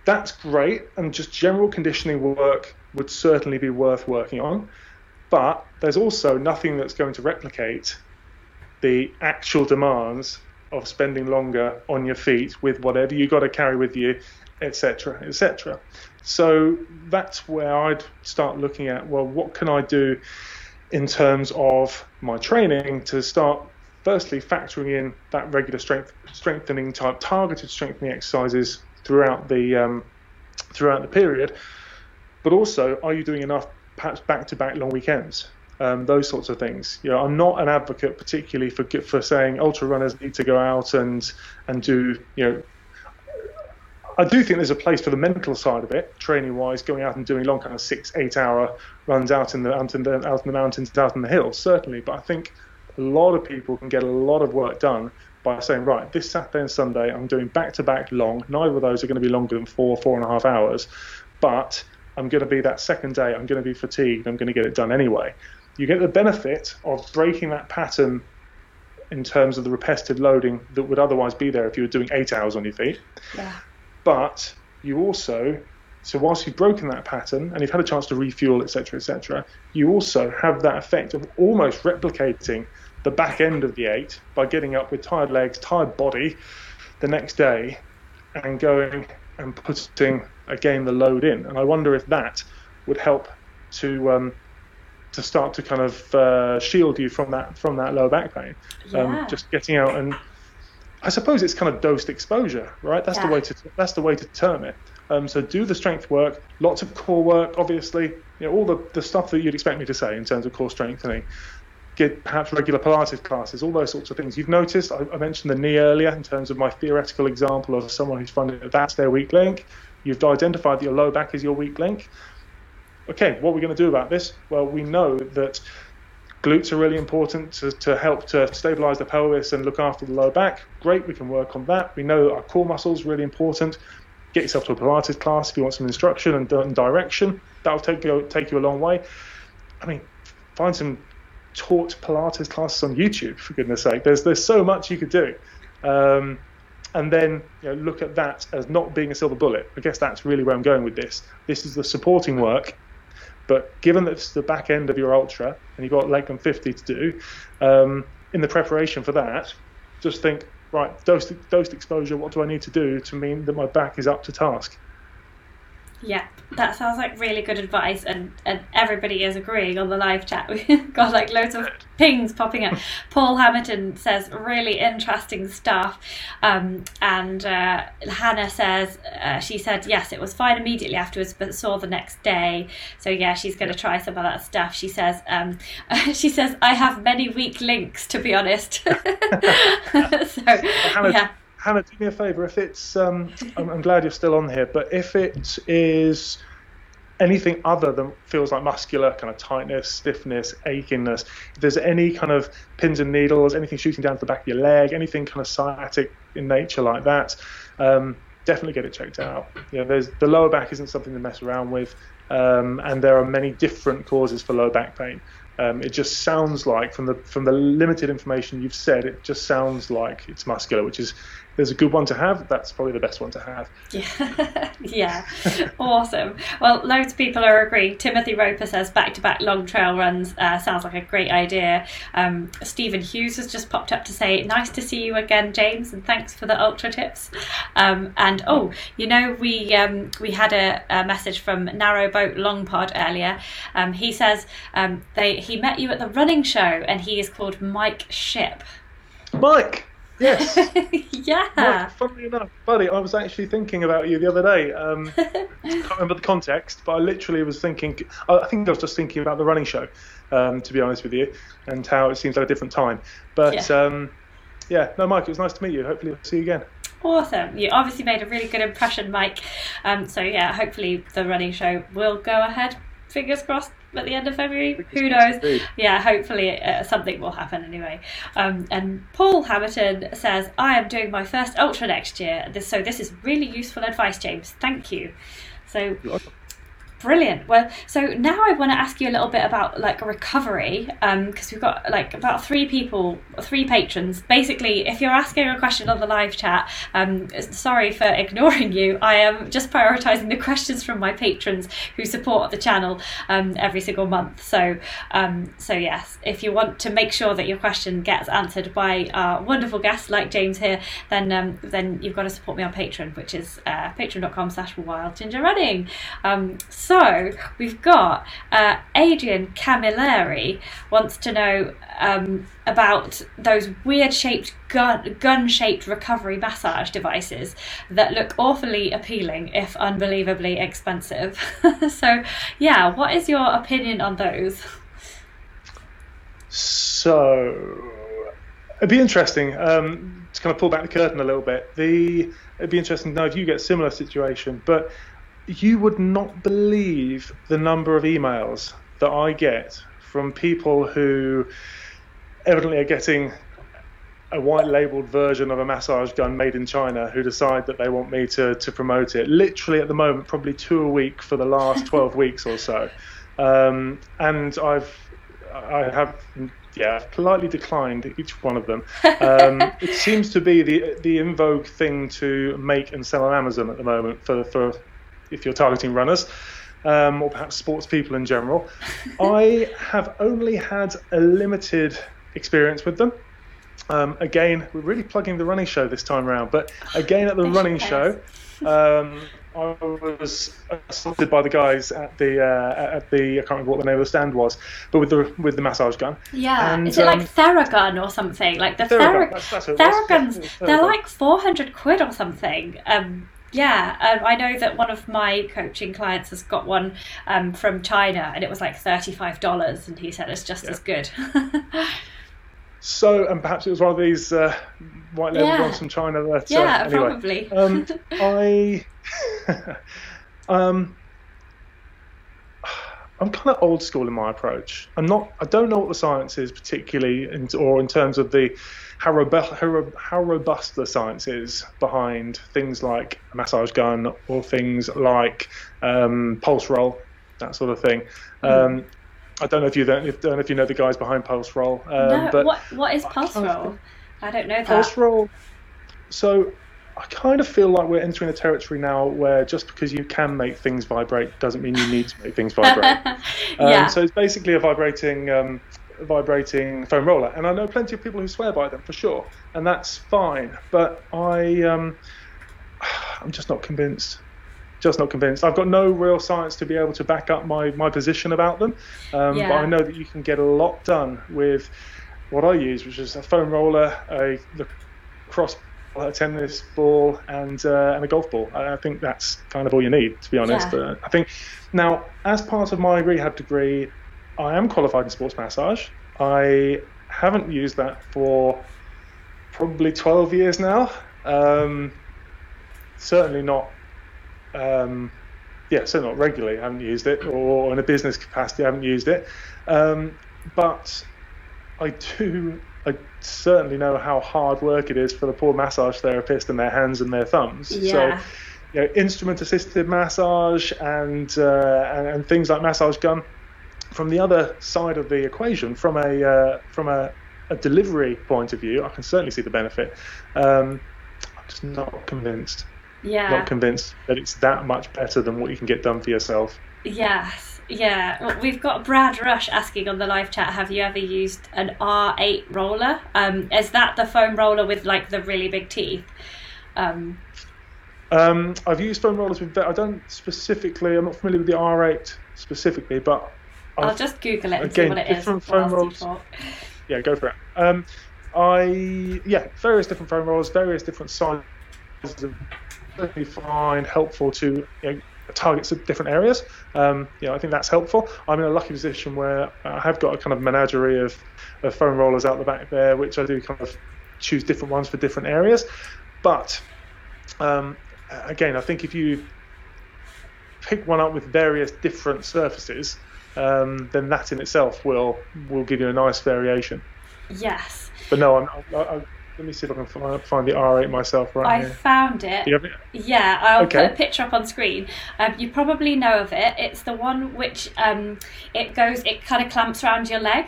That's great, and just general conditioning work would certainly be worth working on. But there's also nothing that's going to replicate the actual demands of spending longer on your feet with whatever you've got to carry with you, etc., etc. So that's where I'd start looking at well, what can I do in terms of my training to start firstly factoring in that regular strength strengthening type targeted strengthening exercises throughout the um, throughout the period, but also are you doing enough perhaps back to back long weekends? Um, those sorts of things. You know, I'm not an advocate particularly for for saying ultra runners need to go out and and do you know I do think there's a place for the mental side of it, training wise, going out and doing long kind of six, eight hour runs out in the out in the, out in the mountains, out in the hills, certainly. But I think a lot of people can get a lot of work done by saying, right, this Saturday and Sunday I'm doing back to back long. Neither of those are going to be longer than four, four and a half hours, but I'm going to be that second day. I'm going to be fatigued. I'm going to get it done anyway. You get the benefit of breaking that pattern in terms of the repetitive loading that would otherwise be there if you were doing eight hours on your feet yeah. but you also so whilst you've broken that pattern and you've had a chance to refuel etc etc you also have that effect of almost replicating the back end of the eight by getting up with tired legs tired body the next day and going and putting again the load in and i wonder if that would help to um, to start to kind of uh, shield you from that from that lower back pain Yeah. um, just getting out and I suppose it's kind of dosed exposure, right? That's the way to that's the way to term it. Um, so do the strength work, lots of core work, obviously, you know, all the, the stuff that you'd expect me to say in terms of core strengthening. Get perhaps regular Pilates classes, all those sorts of things. You've noticed I, I mentioned the knee earlier in terms of my theoretical example of someone who's finding that that's their weak link. You've identified that your low back is your weak link. Okay, what are we going to do about this? Well, we know that glutes are really important to, to help to stabilize the pelvis and look after the lower back. Great, we can work on that. We know that our core muscles are really important. Get yourself to a Pilates class if you want some instruction and, and direction. That'll take you take you a long way. I mean, find some taught Pilates classes on YouTube for goodness sake. There's there's so much you could do. Um, and then you know, look at that as not being a silver bullet. I guess that's really where I'm going with this. This is the supporting work but given that it's the back end of your ultra and you've got Lakeland 50 to do, um, in the preparation for that, just think, right, dosed, dosed exposure, what do I need to do to mean that my back is up to task? Yeah, that sounds like really good advice, and, and everybody is agreeing on the live chat. We've got like loads of pings popping up. Paul Hamilton says really interesting stuff, um, and uh, Hannah says uh, she said yes, it was fine immediately afterwards, but saw the next day. So yeah, she's going to try some of that stuff. She says um, she says I have many weak links to be honest. so Hannah, yeah. Hannah, do me a favour. If it's, um, I'm, I'm glad you're still on here, but if it is anything other than feels like muscular kind of tightness, stiffness, achiness, if there's any kind of pins and needles, anything shooting down to the back of your leg, anything kind of sciatic in nature like that, um, definitely get it checked out. Know, there's the lower back isn't something to mess around with, um, and there are many different causes for low back pain. Um, it just sounds like, from the from the limited information you've said, it just sounds like it's muscular, which is there's a good one to have. That's probably the best one to have. Yeah, yeah, awesome. Well, loads of people are agreeing. Timothy Roper says back-to-back long trail runs uh, sounds like a great idea. Um, Stephen Hughes has just popped up to say, "Nice to see you again, James, and thanks for the ultra tips." Um, and oh, you know, we um, we had a, a, message from Narrow Boat Long Pod earlier. Um, he says um, they he met you at the running show, and he is called Mike Ship. Mike. Yes. yeah. Mike, funnily enough, buddy, I was actually thinking about you the other day. Um, I can't remember the context, but I literally was thinking. I think I was just thinking about the running show, um, to be honest with you, and how it seems at a different time. But yeah. Um, yeah, no, Mike, it was nice to meet you. Hopefully, I'll see you again. Awesome. You obviously made a really good impression, Mike. Um, so, yeah, hopefully the running show will go ahead. Fingers crossed at the end of February. Who knows? Yeah, hopefully uh, something will happen anyway. Um, and Paul Hamilton says, I am doing my first ultra next year. This, so this is really useful advice, James. Thank you. So Brilliant. Well, so now I want to ask you a little bit about like recovery, because um, we've got like about three people, three patrons. Basically, if you're asking a question on the live chat, um, sorry for ignoring you. I am just prioritizing the questions from my patrons who support the channel um, every single month. So, um, so yes, if you want to make sure that your question gets answered by our wonderful guests like James here, then um, then you've got to support me on Patreon, which is uh, patreon.com/slash Wild Ginger Running. Um, so we've got uh, Adrian Camilleri wants to know um, about those weird shaped gun gun shaped recovery massage devices that look awfully appealing if unbelievably expensive. so yeah, what is your opinion on those? So it'd be interesting um, to kind of pull back the curtain a little bit. The it'd be interesting to know if you get a similar situation, but you would not believe the number of emails that I get from people who evidently are getting a white labeled version of a massage gun made in China who decide that they want me to, to promote it. Literally at the moment, probably two a week for the last 12 weeks or so. Um, and I've, I have, yeah, politely declined each one of them. Um, it seems to be the the in vogue thing to make and sell on Amazon at the moment for for if you're targeting runners. Um, or perhaps sports people in general. I have only had a limited experience with them. Um, again, we're really plugging the running show this time around, but again at the running show, um, I was assaulted by the guys at the uh, at the I can't remember what the name of the stand was, but with the with the massage gun. Yeah, and, is it um, like Theragun or something? Like the Theragun. Theragun. Theraguns, yeah, they're like four hundred quid or something. Um, yeah, um, I know that one of my coaching clients has got one um, from China, and it was like thirty-five dollars, and he said it's just yeah. as good. so, and perhaps it was one of these uh, white label yeah. ones from China. That, yeah, uh, anyway, probably. um, I, um, I'm kind of old school in my approach. I'm not. I don't know what the science is particularly, in, or in terms of the how robust, how, how robust the science is behind things like a massage gun or things like um, pulse roll, that sort of thing. Mm. Um, I don't know if you don't, if, don't know if you know the guys behind pulse roll. Um, no, but what what is pulse roll? I don't know that. Pulse roll. So I kind of feel like we're entering a territory now where just because you can make things vibrate doesn't mean you need to make things vibrate. yeah. Um, so it's basically a vibrating um, vibrating foam roller, and I know plenty of people who swear by them for sure, and that's fine. But I, um, I'm just not convinced. just not convinced. I've got no real science to be able to back up my, my position about them, um, Yeah. but I know that you can get a lot done with what I use, which is a foam roller, a cross a tennis ball, and uh, and a golf ball. I think that's kind of all you need, to be honest. Yeah. Uh, I think now, as part of my rehab degree, I am qualified in sports massage. I haven't used that for probably 12 years now. Um, certainly not, um, yeah, certainly not regularly. I haven't used it, or in a business capacity, I haven't used it. Um, but I do, I certainly know how hard work it is for the poor massage therapist and their hands and their thumbs. Yeah. So, you know, instrument assisted massage and, uh, and and things like massage gun. From the other side of the equation, from a uh, from a, a delivery point of view, I can certainly see the benefit. Um, I'm just not convinced. Yeah. Not convinced that it's that much better than what you can get done for yourself. Yes, yeah. Well, we've got Brad Rush asking on the live chat: Have you ever used an R8 roller? Um, is that the foam roller with like the really big teeth? Um, Um, I've used foam rollers with. I don't specifically. I'm not familiar with the R8 specifically, but I'll just Google it and see what it is. different foam you rollers. talk. yeah, go for it. Um, I yeah, various different foam rollers, various different sizes. Of, certainly find helpful to you know, targets of different areas. Um, you know, I think that's helpful. I'm in a lucky position where I have got a kind of menagerie of, of foam rollers out the back there, which I do kind of choose different ones for different areas. But um, again, I think if you pick one up with various different surfaces, um, then that in itself will will give you a nice variation. Yes, But no, I'm, I, I, let me see if I can find, find the R8 myself right I here. found it. Do you have it? Yeah, I'll Okay. put a picture up on screen. Um, you probably know of it. It's the one which um, it goes, it kind of clamps around your leg.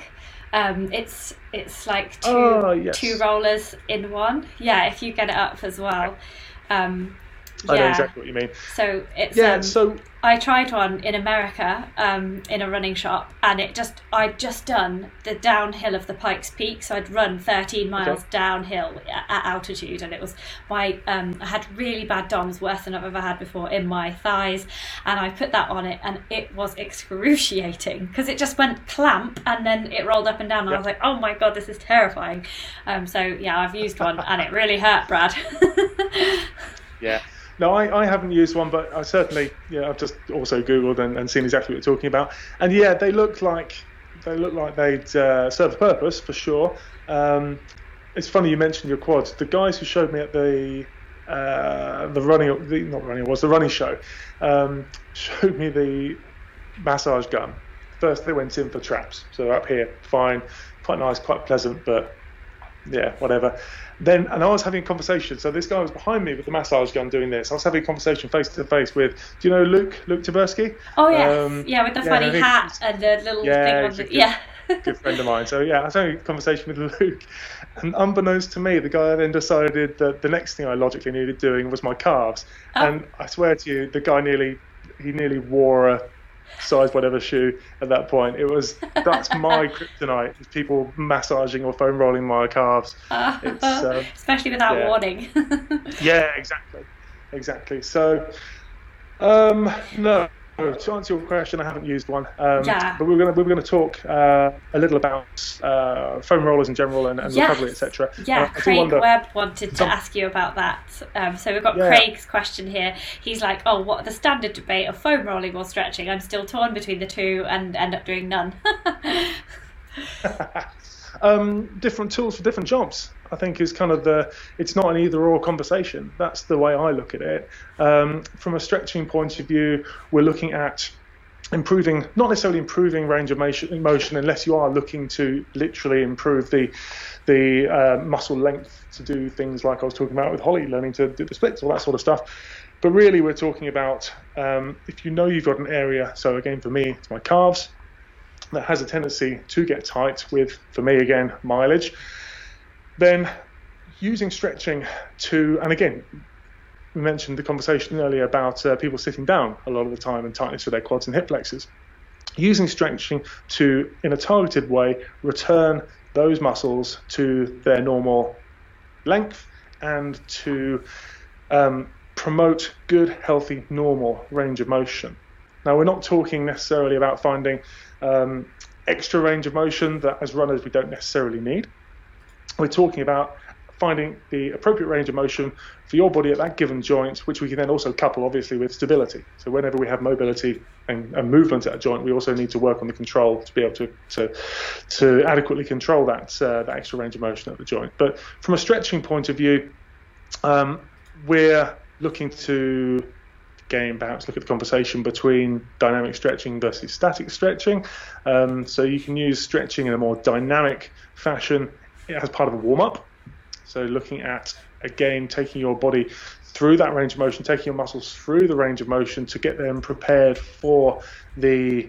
Um, it's it's like two Oh, yes. two rollers in one. Yeah, if you get it up as well. Um, I know exactly what you mean. So it's Yeah, um, so I tried one in America um, in a running shop, and it just I'd just done the downhill of the Pikes Peak, so I'd run 13 miles Okay. downhill at, at altitude, and it was my um, I had really bad DOMS, worse than I've ever had before, in my thighs, and I put that on it, and it was excruciating because it just went clamp, and then it rolled up and down, and I was like, oh my god, this is terrifying. Um, so yeah, I've used one, and it really hurt, Brad. Yeah. No, I, I haven't used one, but I certainly, yeah, I've just also googled and, and seen exactly what you're talking about. And yeah, they look like they look like they'd uh, serve a purpose for sure. Um, it's funny you mentioned your quads. The guys who showed me at the uh, the running, the, not running, was the running show, um, showed me the massage gun. First, they went in for traps, so up here, fine, quite nice, quite pleasant, but yeah, whatever. Then, and I was having a conversation. So this guy was behind me with the massage gun doing this. I was having a conversation face to face with, do you know Luke, Luke Tyburski? oh yes, Um, yeah, with the yeah, funny hat and the little Yeah, thing on the good- yeah. good friend of mine. So yeah, I was having a conversation with Luke, and unbeknownst to me, the guy then decided that the next thing I logically needed doing was my calves. Oh. And I swear to you, the guy nearly he nearly wore a size whatever shoe at that point. It was that's my kryptonite: people massaging or foam rolling my calves. It's, um, Especially without yeah. warning. Yeah, exactly, exactly. So, um, no. To answer your question, I haven't used one. Um, Yeah. But we we're going to we we're going to talk uh, a little about uh, foam rollers in general and, and Yes. recovery, etc. Yeah, Uh, Craig wonder- Webb wanted to Some- ask you about that. Um, so we've got Yeah. Craig's question here. He's like, "Oh, what the standard debate of foam rolling or stretching? I'm still torn between the two and end up doing none." um, different tools for different jobs. I think is kind of the. It's not an either-or conversation. That's the way I look at it. Um, from a stretching point of view, we're looking at improving, not necessarily improving range of motion, motion unless you are looking to literally improve the the uh, muscle length to do things like I was talking about with Holly, learning to do the splits, all that sort of stuff. But really, we're talking about um, if you know you've got an area. So again, for me, it's my calves that has a tendency to get tight with, for me again, mileage. Then using stretching to, and again, we mentioned the conversation earlier about uh, people sitting down a lot of the time and tightness to their quads and hip flexors. Using stretching to, in a targeted way, return those muscles to their normal length and to um, promote good, healthy, normal range of motion. Now, we're not talking necessarily about finding um, extra range of motion that as runners we don't necessarily need. We're talking about finding the appropriate range of motion for your body at that given joint, which we can then also couple obviously with stability. So whenever we have mobility and, and movement at a joint, we also need to work on the control to be able to to, to adequately control that uh, that extra range of motion at the joint. But from a stretching point of view, um, we're looking to again perhaps look at the conversation between dynamic stretching versus static stretching. Um, so you can use stretching in a more dynamic fashion as part of a warm up. So looking at again taking your body through that range of motion, taking your muscles through the range of motion to get them prepared for the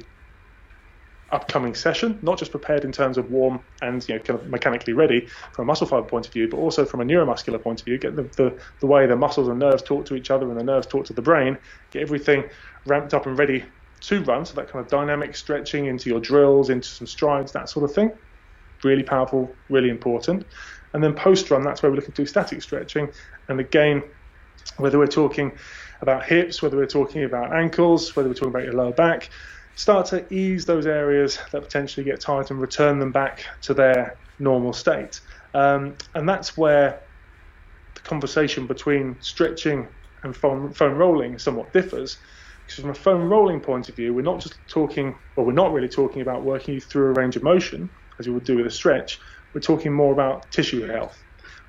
upcoming session, not just prepared in terms of warm and you know kind of mechanically ready from a muscle fiber point of view, but also from a neuromuscular point of view, get the, the, the way the muscles and nerves talk to each other and the nerves talk to the brain, get everything ramped up and ready to run, so that kind of dynamic stretching into your drills, into some strides, that sort of thing. Really powerful, really important. And then post run, that's where we're looking to do static stretching. And again, whether we're talking about hips, whether we're talking about ankles, whether we're talking about your lower back, start to ease those areas that potentially get tight and return them back to their normal state. Um, and that's where the conversation between stretching and foam, foam rolling somewhat differs. Because from a foam rolling point of view, we're not just talking, or we're not really talking about working you through a range of motion, as you would do with a stretch we're talking more about tissue health.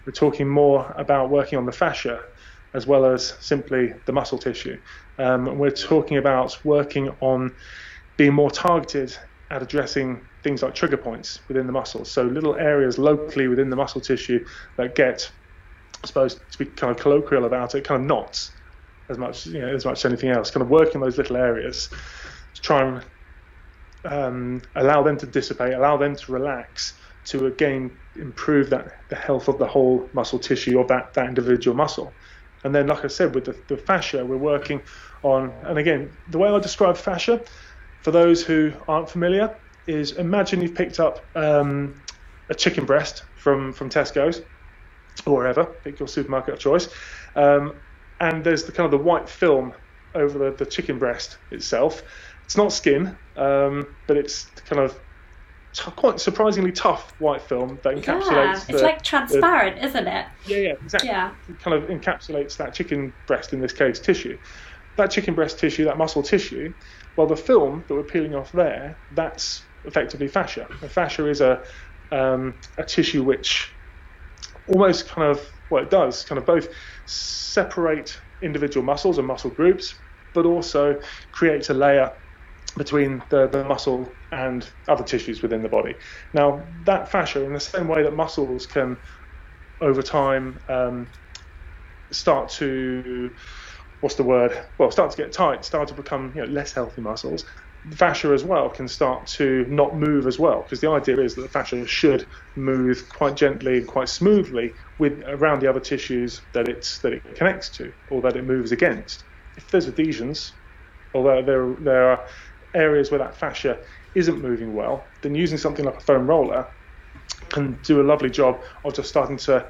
We're talking more about working on the fascia as well as simply the muscle tissue. Um, we're talking about working on being more targeted at addressing things like trigger points within the muscles. So little areas locally within the muscle tissue that get, I suppose, to be kind of colloquial about it, kind of knots as much, you know, as much as anything else. Kind of working those little areas to try and um, allow them to dissipate, allow them to relax, to again improve that the health of the whole muscle tissue of that, that individual muscle. And then, like I said, with the, the fascia, we're working on, and again, the way I describe fascia, for those who aren't familiar, is imagine you've picked up um, a chicken breast from, from Tesco's or wherever, pick your supermarket of choice, um, and there's the kind of the white film over the, the chicken breast itself. It's not skin, um, but it's kind of t- quite surprisingly tough white film that encapsulates. Yeah, it's the, like transparent, the, isn't it? Yeah, yeah, exactly. Yeah. It kind of encapsulates that chicken breast, in this case, tissue. That chicken breast tissue, that muscle tissue, well, the film that we're peeling off there, that's effectively fascia. And fascia is a um, a tissue which almost kind of well, it does, kind of both separate individual muscles and muscle groups, but also creates a layer between the, the muscle and other tissues within the body. Now, that fascia, in the same way that muscles can, over time, um, start to, what's the word? Well, start to get tight, start to become you know, less healthy muscles. The fascia as well can start to not move as well, because the idea is that the fascia should move quite gently and quite smoothly with around the other tissues that it's that it connects to or that it moves against. If there's adhesions, although there there are areas where that fascia isn't moving well, then using something like a foam roller can do a lovely job of just starting to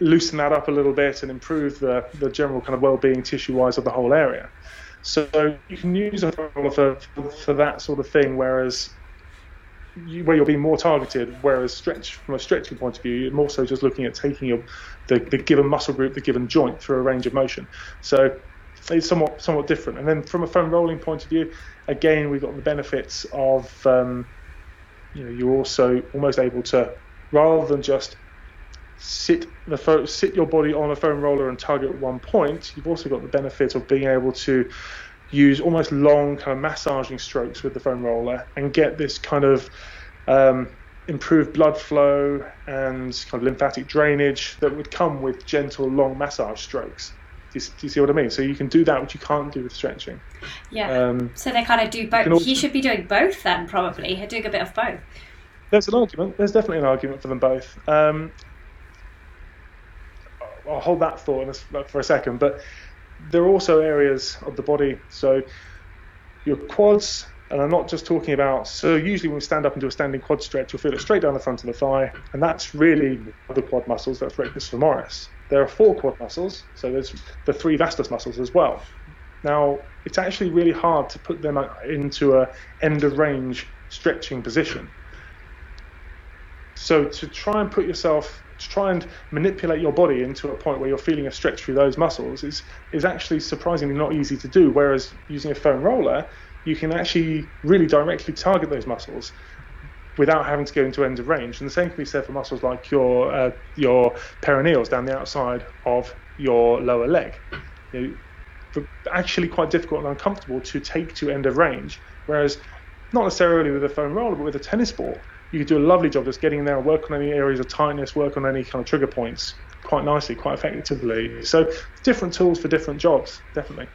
loosen that up a little bit and improve the, the general kind of well-being tissue-wise of the whole area. So you can use a for, for, for that sort of thing, whereas you, where you're being more targeted, whereas stretch from a stretching point of view, you're more so just looking at taking your the, the given muscle group, the given joint through a range of motion. So it's somewhat somewhat different. And then from a foam rolling point of view, again we've got the benefits of um, you know you're also almost able to rather than just sit the fo- sit your body on a foam roller and target one point. You've also got the benefit of being able to use almost long kind of massaging strokes with the foam roller and get this kind of um, improved blood flow and kind of lymphatic drainage that would come with gentle long massage strokes. Do you, do you, see what I mean? So you can do that, which you can't do with stretching. Yeah. Um, so they kind of do both. Also, he should be doing both then, probably. He's doing a bit of both. There's an argument. There's definitely an argument for them both. Um, I'll hold that thought uh, for a second, but there are also areas of the body. So your quads, and I'm not just talking about. So usually when we stand up and do a standing quad stretch, you'll feel it straight down the front of the thigh, and that's really the quad muscles. That's rectus femoris. there are four quad muscles, so there's the three vastus muscles as well. Now, it's actually really hard to put them uh, into a end of range stretching position. So to try and put yourself, to try and manipulate your body into a point where you're feeling a stretch through those muscles is is actually surprisingly not easy to do. Whereas using a foam roller, you can actually really directly target those muscles without having to go into end of range. And the same can be said for muscles like your uh, your peroneals down the outside of your lower leg. You know, actually quite difficult and uncomfortable to take to end of range. Whereas not necessarily with a foam roller, but with a tennis ball, you could do a lovely job just getting in there and work on any areas of tightness, work on any kind of trigger points quite nicely, quite effectively. So different tools for different jobs, definitely.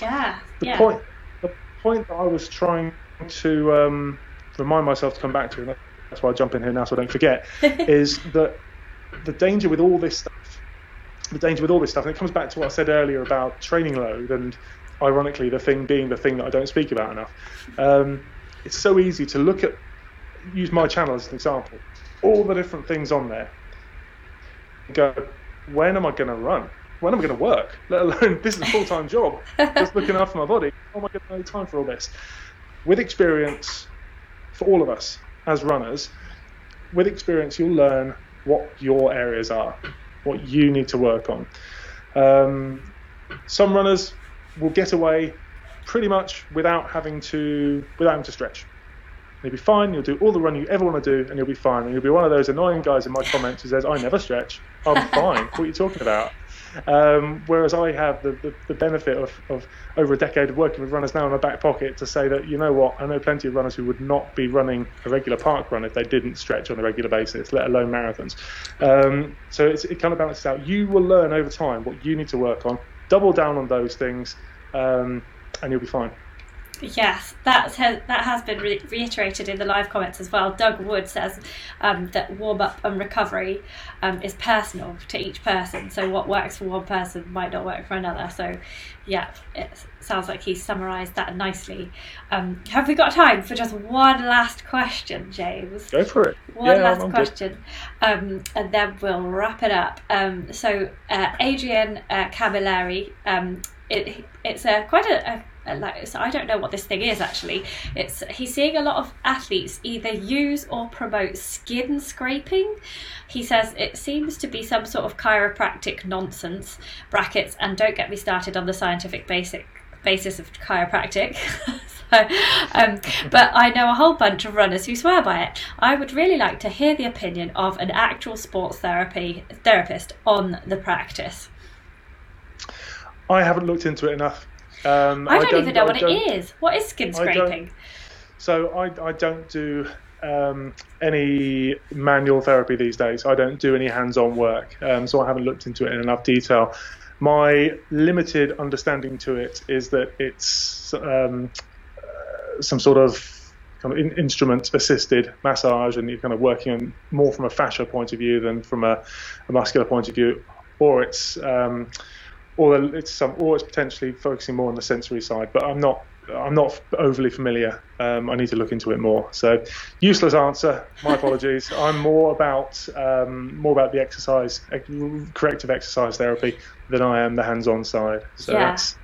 Yeah. The yeah. point the point that I was trying to um, remind myself to come back to, and that's why I jump in here now so I don't forget, is that the danger with all this stuff, the danger with all this stuff, and it comes back to what I said earlier about training load, and ironically, the thing being the thing that I don't speak about enough. Um, it's so easy to look at, use my channel as an example, all the different things on there, go, when am I going to run? When am I going to work? Let alone this is a full time job, just looking after my body. How am I going to have time for all this? With experience, for all of us as runners, with experience, you'll learn what your areas are, what you need to work on. Um, some runners will get away pretty much without having to without having to stretch. You'll be fine. You'll do all the running you ever want to do, and you'll be fine. And you'll be one of those annoying guys in my comments who says, "I never stretch. I'm fine. what are you talking about?" Um, whereas I have the, the, the benefit of, of, over a decade of working with runners now in my back pocket to say that, you know what, I know plenty of runners who would not be running a regular park run if they didn't stretch on a regular basis, let alone marathons. Um, so it kind of balances out. You will learn over time what you need to work on, double down on those things, um, and you'll be fine. Yes, that has, that has been re- reiterated in the live comments as well. Doug Wood says um, that warm up and recovery um, is personal to each person. So what works for one person might not work for another. So, yeah, it sounds like he's summarised that nicely. Um, have we got time for just one last question, James? Go for it. One yeah, last I'm question, um, and then we'll wrap it up. Um, so, uh, Adrian uh, Camilleri, um, it, it's a quite a, a like so I don't know what this thing is actually. It's he's seeing a lot of athletes either use or promote skin scraping. He says it seems to be some sort of chiropractic nonsense. Brackets and don't get me started on the scientific basic basis of chiropractic. um, but I know a whole bunch of runners who swear by it. I would really like to hear the opinion of an actual sports therapy therapist on the practice. I haven't looked into it enough. Um, I, don't I, don't even know what it is. What is skin scraping? So I, I don't do um, any manual therapy these days. I don't do any hands-on work, um, so I haven't looked into it in enough detail. My limited understanding to it is that it's um, uh, some sort of kind of in, instrument-assisted massage, and you're kind of working on more from a fascia point of view than from a, a muscular point of view, or it's um, or it's some, or it's potentially focusing more on the sensory side. But I'm not, I'm not overly familiar. Um, I need to look into it more. So, useless answer. My apologies. I'm more about um, more about the exercise, corrective exercise therapy than I am the hands-on side. So yeah. that's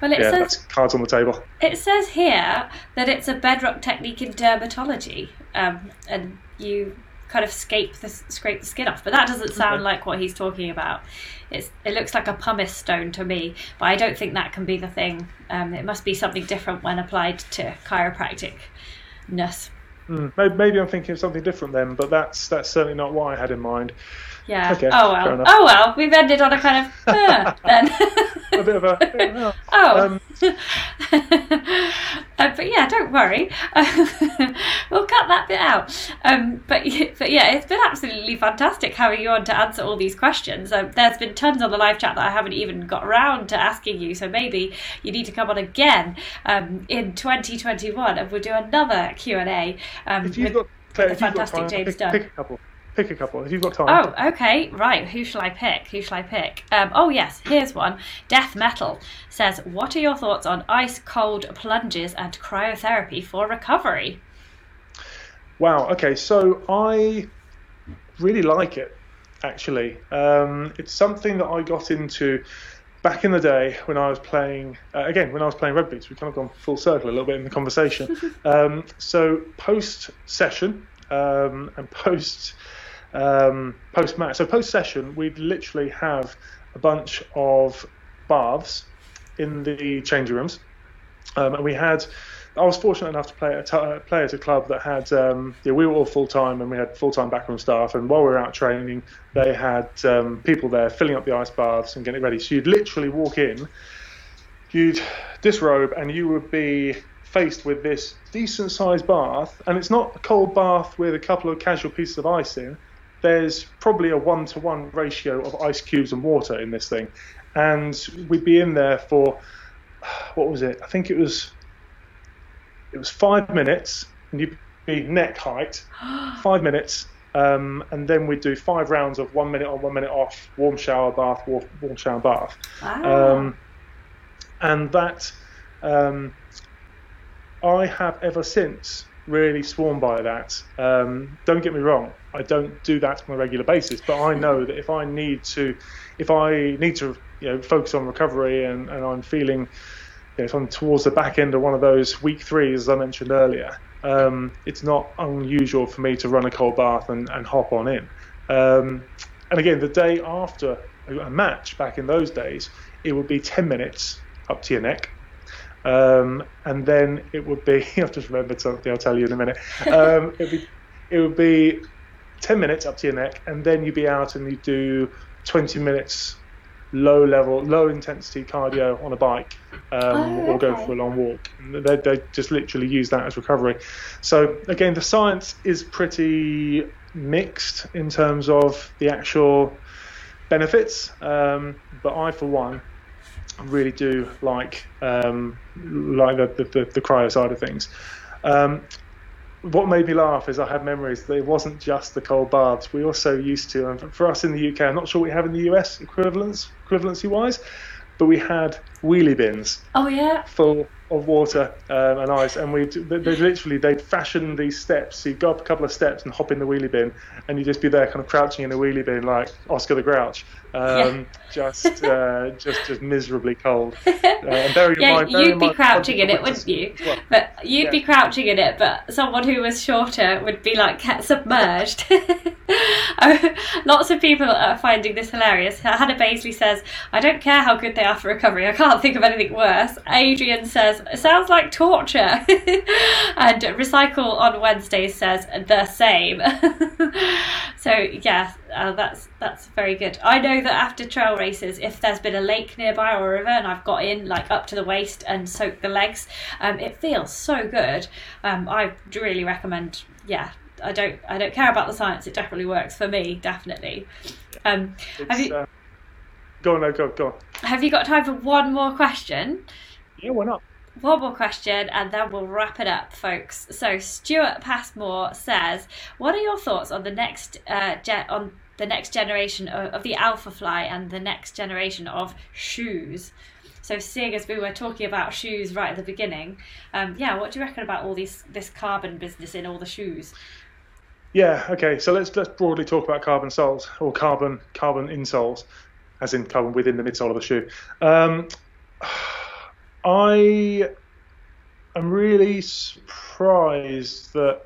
well, it yeah, says, that's cards on the table. It says here that it's a bedrock technique in dermatology, um, and you kind of scrape the scrape the skin off. But that doesn't sound like what he's talking about. It's it looks like a pumice stone to me, but I don't think that can be the thing. Um, it must be something different when applied to chiropracticness. Mm, maybe I'm thinking of something different then, but that's that's certainly not what I had in mind. Yeah. Okay, oh well. Oh well. We've ended on a kind of uh, then. a bit of a. oh. Um, uh, but yeah, don't worry. we'll cut that bit out. Um, but but yeah, it's been absolutely fantastic having you on to answer all these questions. Um, there's been tons on the live chat that I haven't even got around to asking you. So maybe you need to come on again um, in 2021, and we'll do another Q and A. Um, if you've got, the fantastic got time, James pick, Dunne. Pick a couple. Pick a couple if you've got time. Oh, okay, right. Who shall I pick? Who shall I pick? Um, oh, yes, here's one. Death Metal says, What are your thoughts on ice cold plunges and cryotherapy for recovery? Wow, okay, so I really like it. actually. Um, it's something that I got into back in the day when I was playing, uh, again, when I was playing rugby. So we've kind of gone full circle a little bit in the conversation. um, so post session um, and post um, post match, so post session, we'd literally have a bunch of baths in the changing rooms. Um, and we had I was fortunate enough to play at, uh, play at a club that had um, yeah, we were all full time and we had full time backroom staff. And while we were out training, they had um, people there filling up the ice baths and getting it ready. So you'd literally walk in, you'd disrobe, and you would be faced with this decent sized bath. And it's not a cold bath with a couple of casual pieces of ice in. There's probably a one to one ratio of ice cubes and water in this thing. And we'd be in there for what was it? I think it was it was five minutes, and you'd be neck height, five minutes, um, and then we'd do five rounds of one minute on, one minute off, warm shower, bath, warm, warm shower, bath. Wow. Um, and that um, I have ever since really sworn by that. Um, don't get me wrong, I don't do that on a regular basis, but I know that if I need to, if I need to, you know, focus on recovery and, and I'm feeling you know, if I'm towards the back end of one of those week threes, as I mentioned earlier, um, it's not unusual for me to run a cold bath and, and hop on in. Um, and again, the day after a match back in those days, it would be 10 minutes up to your neck. Um, and then it would be, I've just remembered something I'll tell you in a minute. Um, it, would be, it would be 10 minutes up to your neck, and then you'd be out and you'd do 20 minutes low level, low intensity cardio on a bike um, Oh, or go for a long walk. They, they just literally use that as recovery. So again, the science is pretty mixed in terms of the actual benefits, um, but I, for one, really do like um, like the, the, the, cryo side of things. Um, what made me laugh is I had memories that it wasn't just the cold baths. We also used to, and for us in the UK, I'm not sure what we have in the US equivalents, equivalency wise, but we had wheelie bins oh yeah. full of water um, and ice, and we they, literally they'd fashion these steps. So you go up a couple of steps and hop in the wheelie bin, and you'd just be there, kind of crouching in a wheelie bin like Oscar the Grouch, um, just uh, just just miserably cold. Uh, and bearing in Yeah, mind- you'd be crouching in it, wouldn't you? Well, But you'd Yeah. be crouching in it, but someone who was shorter would be like submerged. Lots of people are finding this hilarious. Hannah Baisley says, I don't care how good they are for recovery, I can't think of anything worse. Adrian says, it sounds like torture. and Recycle on Wednesdays says, the same. so, yeah, uh, that's that's very good. I know that after trail races, if there's been a lake nearby or a river and I've got in like up to the waist and soaked the legs, um, it feels so good. Um, I really recommend. Yeah, I don't I don't care about the science. It definitely works for me. Definitely. Um, have you uh, go on, no, go, go on. have you got time for one more question? Yeah, why not? One more question and then we'll wrap it up, folks. So Stuart Passmore says, "What are your thoughts on the next uh, on the next generation of, of the Alphafly and the next generation of shoes?" So, seeing as we were talking about shoes right at the beginning, um, yeah, what do you reckon about all these this carbon business in all the shoes? Yeah. Okay. So let's let's broadly talk about carbon soles or carbon carbon insoles, as in carbon within the midsole of the shoe. Um, I am really surprised that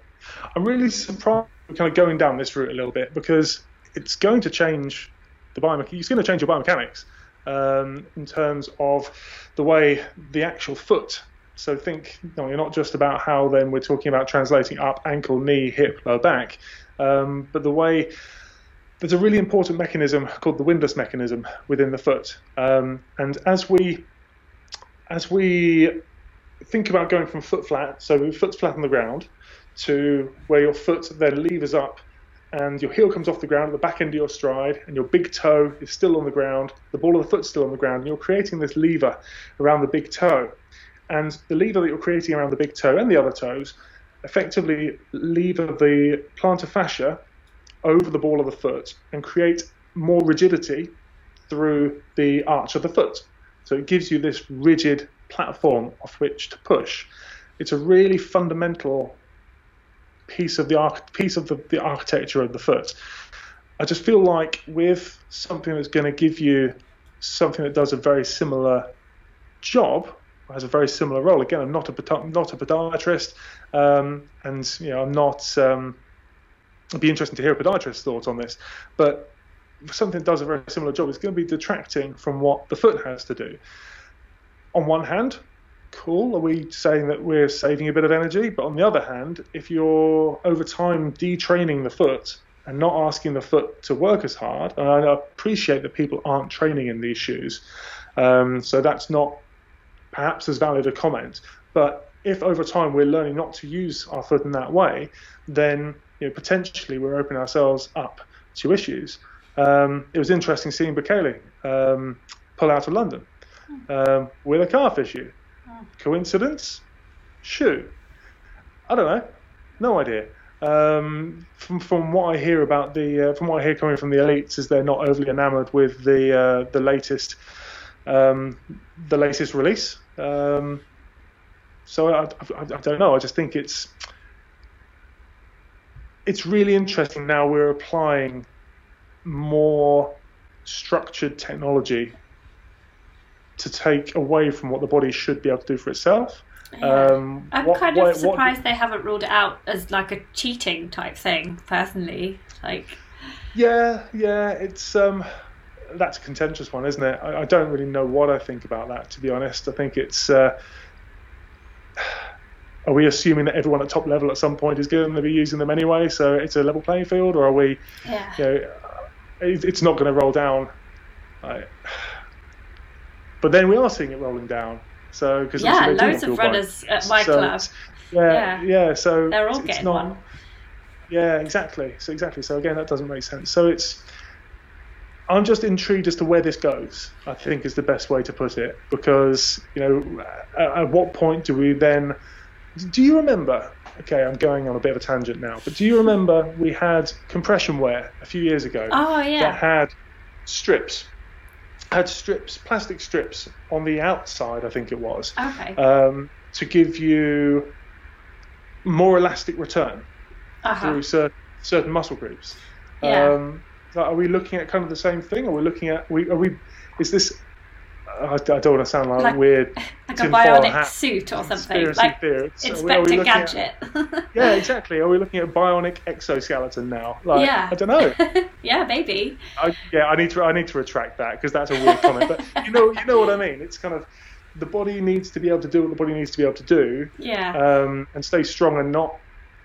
I'm really surprised kind of going down this route a little bit because it's going to change the biomech- It's going to change your biomechanics um, in terms of the way the actual foot. So think, you know, you're not just about how then we're talking about translating up ankle, knee, hip, lower back, um, but the way there's a really important mechanism called the windlass mechanism within the foot. Um, and as we as we think about going from foot flat, so foot's flat on the ground, to where your foot then levers up and your heel comes off the ground at the back end of your stride, and your big toe is still on the ground, the ball of the foot's still on the ground, and you're creating this lever around the big toe. And the lever that you're creating around the big toe and the other toes effectively lever the plantar fascia over the ball of the foot and create more rigidity through the arch of the foot. So it gives you this rigid platform off which to push. It's a really fundamental piece of the arch- piece of the, the architecture of the foot. I just feel like with something that's going to give you something that does a very similar job, has a very similar role. Again, I'm not a not a podiatrist, um, and you know I'm not. Um, it'd be interesting to hear a podiatrist's thoughts on this, but something does a very similar job is going to be detracting from what the foot has to do. On one hand, cool. Are we saying that we're saving a bit of energy? But on the other hand, if you're over time detraining the foot and not asking the foot to work as hard, and I appreciate that people aren't training in these shoes, um, so that's not perhaps as valid a comment. But if over time we're learning not to use our foot in that way, then you know, potentially we're opening ourselves up to issues. Um, it was interesting seeing Bekele um, pull out of London um, with a calf issue. Coincidence? Shoe. I don't know. No idea. Um, from from what I hear about the uh, from what I hear coming from the elites is they're not overly enamoured with the uh, the latest um, the latest release. Um, so I, I, I, don't know. I just think it's it's really interesting now. We're applying more structured technology to take away from what the body should be able to do for itself. Yeah. Um, I'm what, kind of what, surprised what, they haven't ruled it out as like a cheating type thing. Personally, like. Yeah, yeah, it's um, that's a contentious one, isn't it? I, I, don't really know what I think about that, to be honest. I think it's. Uh, are we assuming that everyone at top level at some point is going to be using them anyway, so it's a level playing field, or are we? Yeah. You know, it's not going to roll down. But then we are seeing it rolling down. So because yeah, loads of runners at my so club. Yeah, yeah, yeah, So they're all getting not, one. Yeah, exactly. So exactly. So again, that doesn't make sense. So it's. I'm just intrigued as to where this goes. I think is the best way to put it because you know, at, at what point do we then? Do you remember? Okay, I'm going on a bit of a tangent now, but do you remember we had compression wear a few years ago? Oh yeah. That had strips had strips, plastic strips on the outside, I think it was, okay. um, to give you more elastic return uh-huh. through certain, certain muscle groups. Yeah. Um, are we looking at kind of the same thing? Are we looking at? We are we? Is this I, don't want to sound like, like weird. Like a bionic suit or something. Like theory. Inspector Gadget. At, yeah, exactly. Are we looking at a bionic exoskeleton now? Like, yeah. I don't know. yeah, maybe. I, yeah, I need to. I need to retract that because that's a weird comment. But you know, you know what I mean. It's kind of the body needs to be able to do what the body needs to be able to do. Yeah. Um, and stay strong and not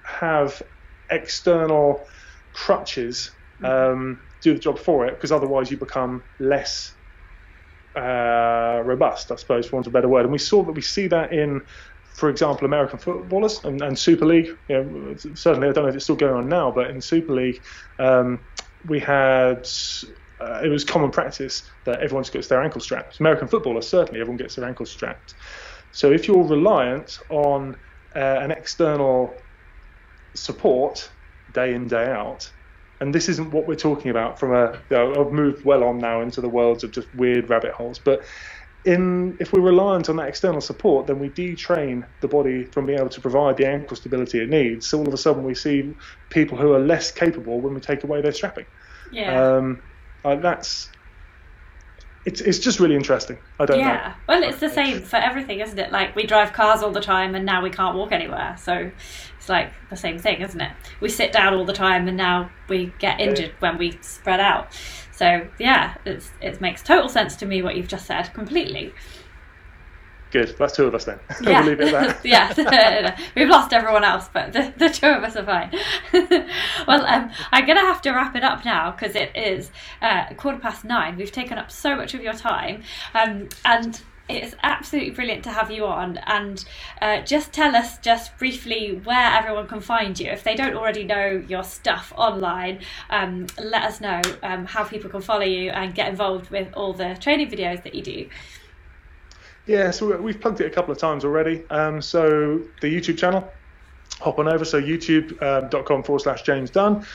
have external crutches mm-hmm. um, do the job for it because otherwise you become less uh, robust, I suppose, for want of a better word. And we saw that we see that in, for example, American footballers and, and Super League. You know, certainly, I don't know if it's still going on now, but in Super League, um, we had. Uh, it was common practice that everyone gets their ankle strapped. American footballers, certainly, everyone gets their ankle strapped. So if you're reliant on uh, an external support day in, day out, and this isn't what we're talking about from a you know, I've moved well on now into the worlds of just weird rabbit holes but in if we're reliant on that external support then we detrain the body from being able to provide the ankle stability it needs so all of a sudden we see people who are less capable when we take away their strapping yeah um, that's it's it's just really interesting. I don't yeah. know. Yeah. Well, it's the same for everything, isn't it? Like we drive cars all the time, and now we can't walk anywhere. So it's like the same thing, isn't it? We sit down all the time, and now we get injured when we spread out. So yeah, it's it makes total sense to me what you've just said completely. Good. That's two of us then. Yeah. we'll yeah. We've lost everyone else, but the, the two of us are fine. well, um, I'm going to have to wrap it up now because it is uh, quarter past nine. We've taken up so much of your time. Um, and it's absolutely brilliant to have you on and uh, just tell us just briefly where everyone can find you if they don't already know your stuff online um, let us know um, how people can follow you and get involved with all the training videos that you do yeah, so we've plugged it a couple of times already. Um, so the YouTube channel, hop on over. So youtube.com um, forward slash James Dunne.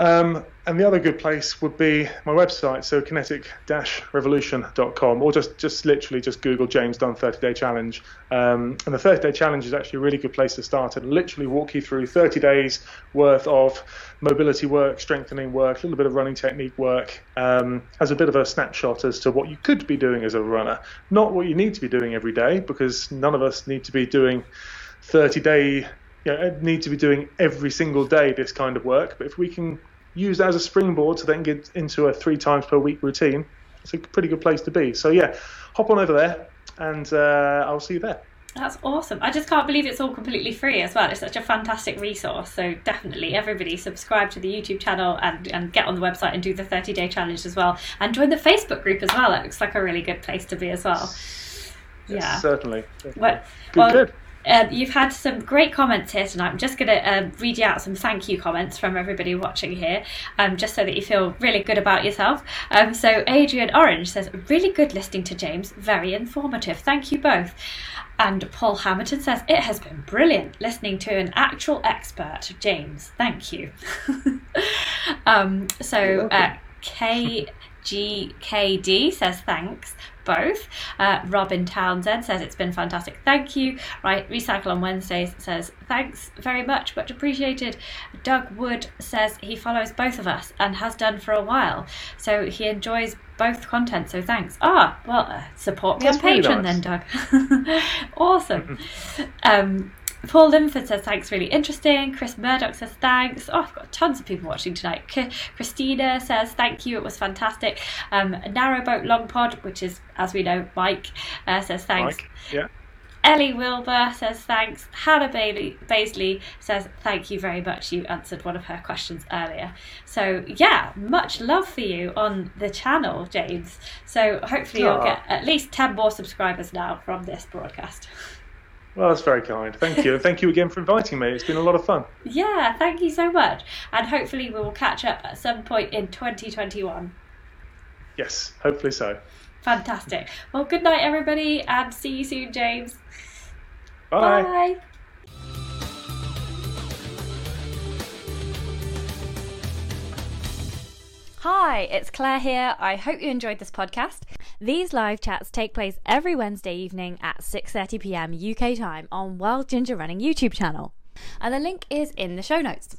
Um, and the other good place would be my website, so kinetic-revolution.com, or just, just literally just Google James Dunne 30 Day Challenge. Um, and the 30 Day Challenge is actually a really good place to start and literally walk you through 30 days worth of mobility work, strengthening work, a little bit of running technique work, um, as a bit of a snapshot as to what you could be doing as a runner. Not what you need to be doing every day, because none of us need to be doing 30 day you know, need to be doing every single day this kind of work. But if we can use that as a springboard to then get into a three times per week routine, it's a pretty good place to be. So yeah, hop on over there, and uh, I'll see you there. That's awesome. I just can't believe it's all completely free as well. It's such a fantastic resource. So definitely everybody subscribe to the YouTube channel and, and get on the website and do the 30 day challenge as well. And join the Facebook group as well. It looks like a really good place to be as well. Yes, yeah. Certainly. Well, good, well, good. Um, you've had some great comments here tonight. I'm just going to um, read you out some thank you comments from everybody watching here, um, just so that you feel really good about yourself. Um, so, Adrian Orange says, Really good listening to James, very informative. Thank you both. And Paul Hamilton says, It has been brilliant listening to an actual expert, James. Thank you. um, so, uh, KGKD says, Thanks both. Uh, Robin Townsend says it's been fantastic. Thank you. Right, Recycle on Wednesdays says thanks very much, much appreciated. Doug Wood says he follows both of us and has done for a while, so he enjoys both content. So thanks. Ah, well, uh, support me on Patreon nice. then, Doug. awesome. um, Paul Linford says thanks, really interesting. Chris Murdoch says thanks. Oh, I've got tons of people watching tonight. K- Christina says thank you, it was fantastic. Um, Narrowboat Long Pod, which is, as we know, Mike, uh, says thanks. Mike, yeah. Ellie Wilbur says thanks. Hannah Bailey, Baisley says thank you very much. You answered one of her questions earlier. So, yeah, much love for you on the channel, James. So, hopefully, you'll get at least 10 more subscribers now from this broadcast. Well, that's very kind. Thank you. Thank you again for inviting me. It's been a lot of fun. Yeah, thank you so much. And hopefully, we will catch up at some point in 2021. Yes, hopefully so. Fantastic. Well, good night, everybody, and see you soon, James. Bye. Bye. Hi, it's Claire here. I hope you enjoyed this podcast. These live chats take place every Wednesday evening at 6:30 p.m. UK time on Wild Ginger Running YouTube channel. And the link is in the show notes.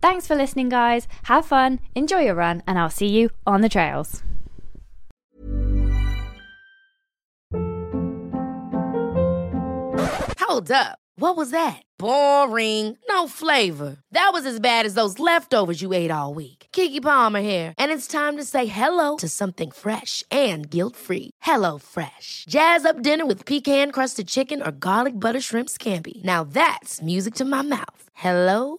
Thanks for listening, guys. Have fun, enjoy your run, and I'll see you on the trails. Hold up. What was that? Boring. No flavor. That was as bad as those leftovers you ate all week. Keke Palmer here, and it's time to say hello to something fresh and guilt-free. Hello Fresh. Jazz up dinner with pecan-crusted chicken or garlic butter shrimp scampi. Now that's music to my mouth. Hello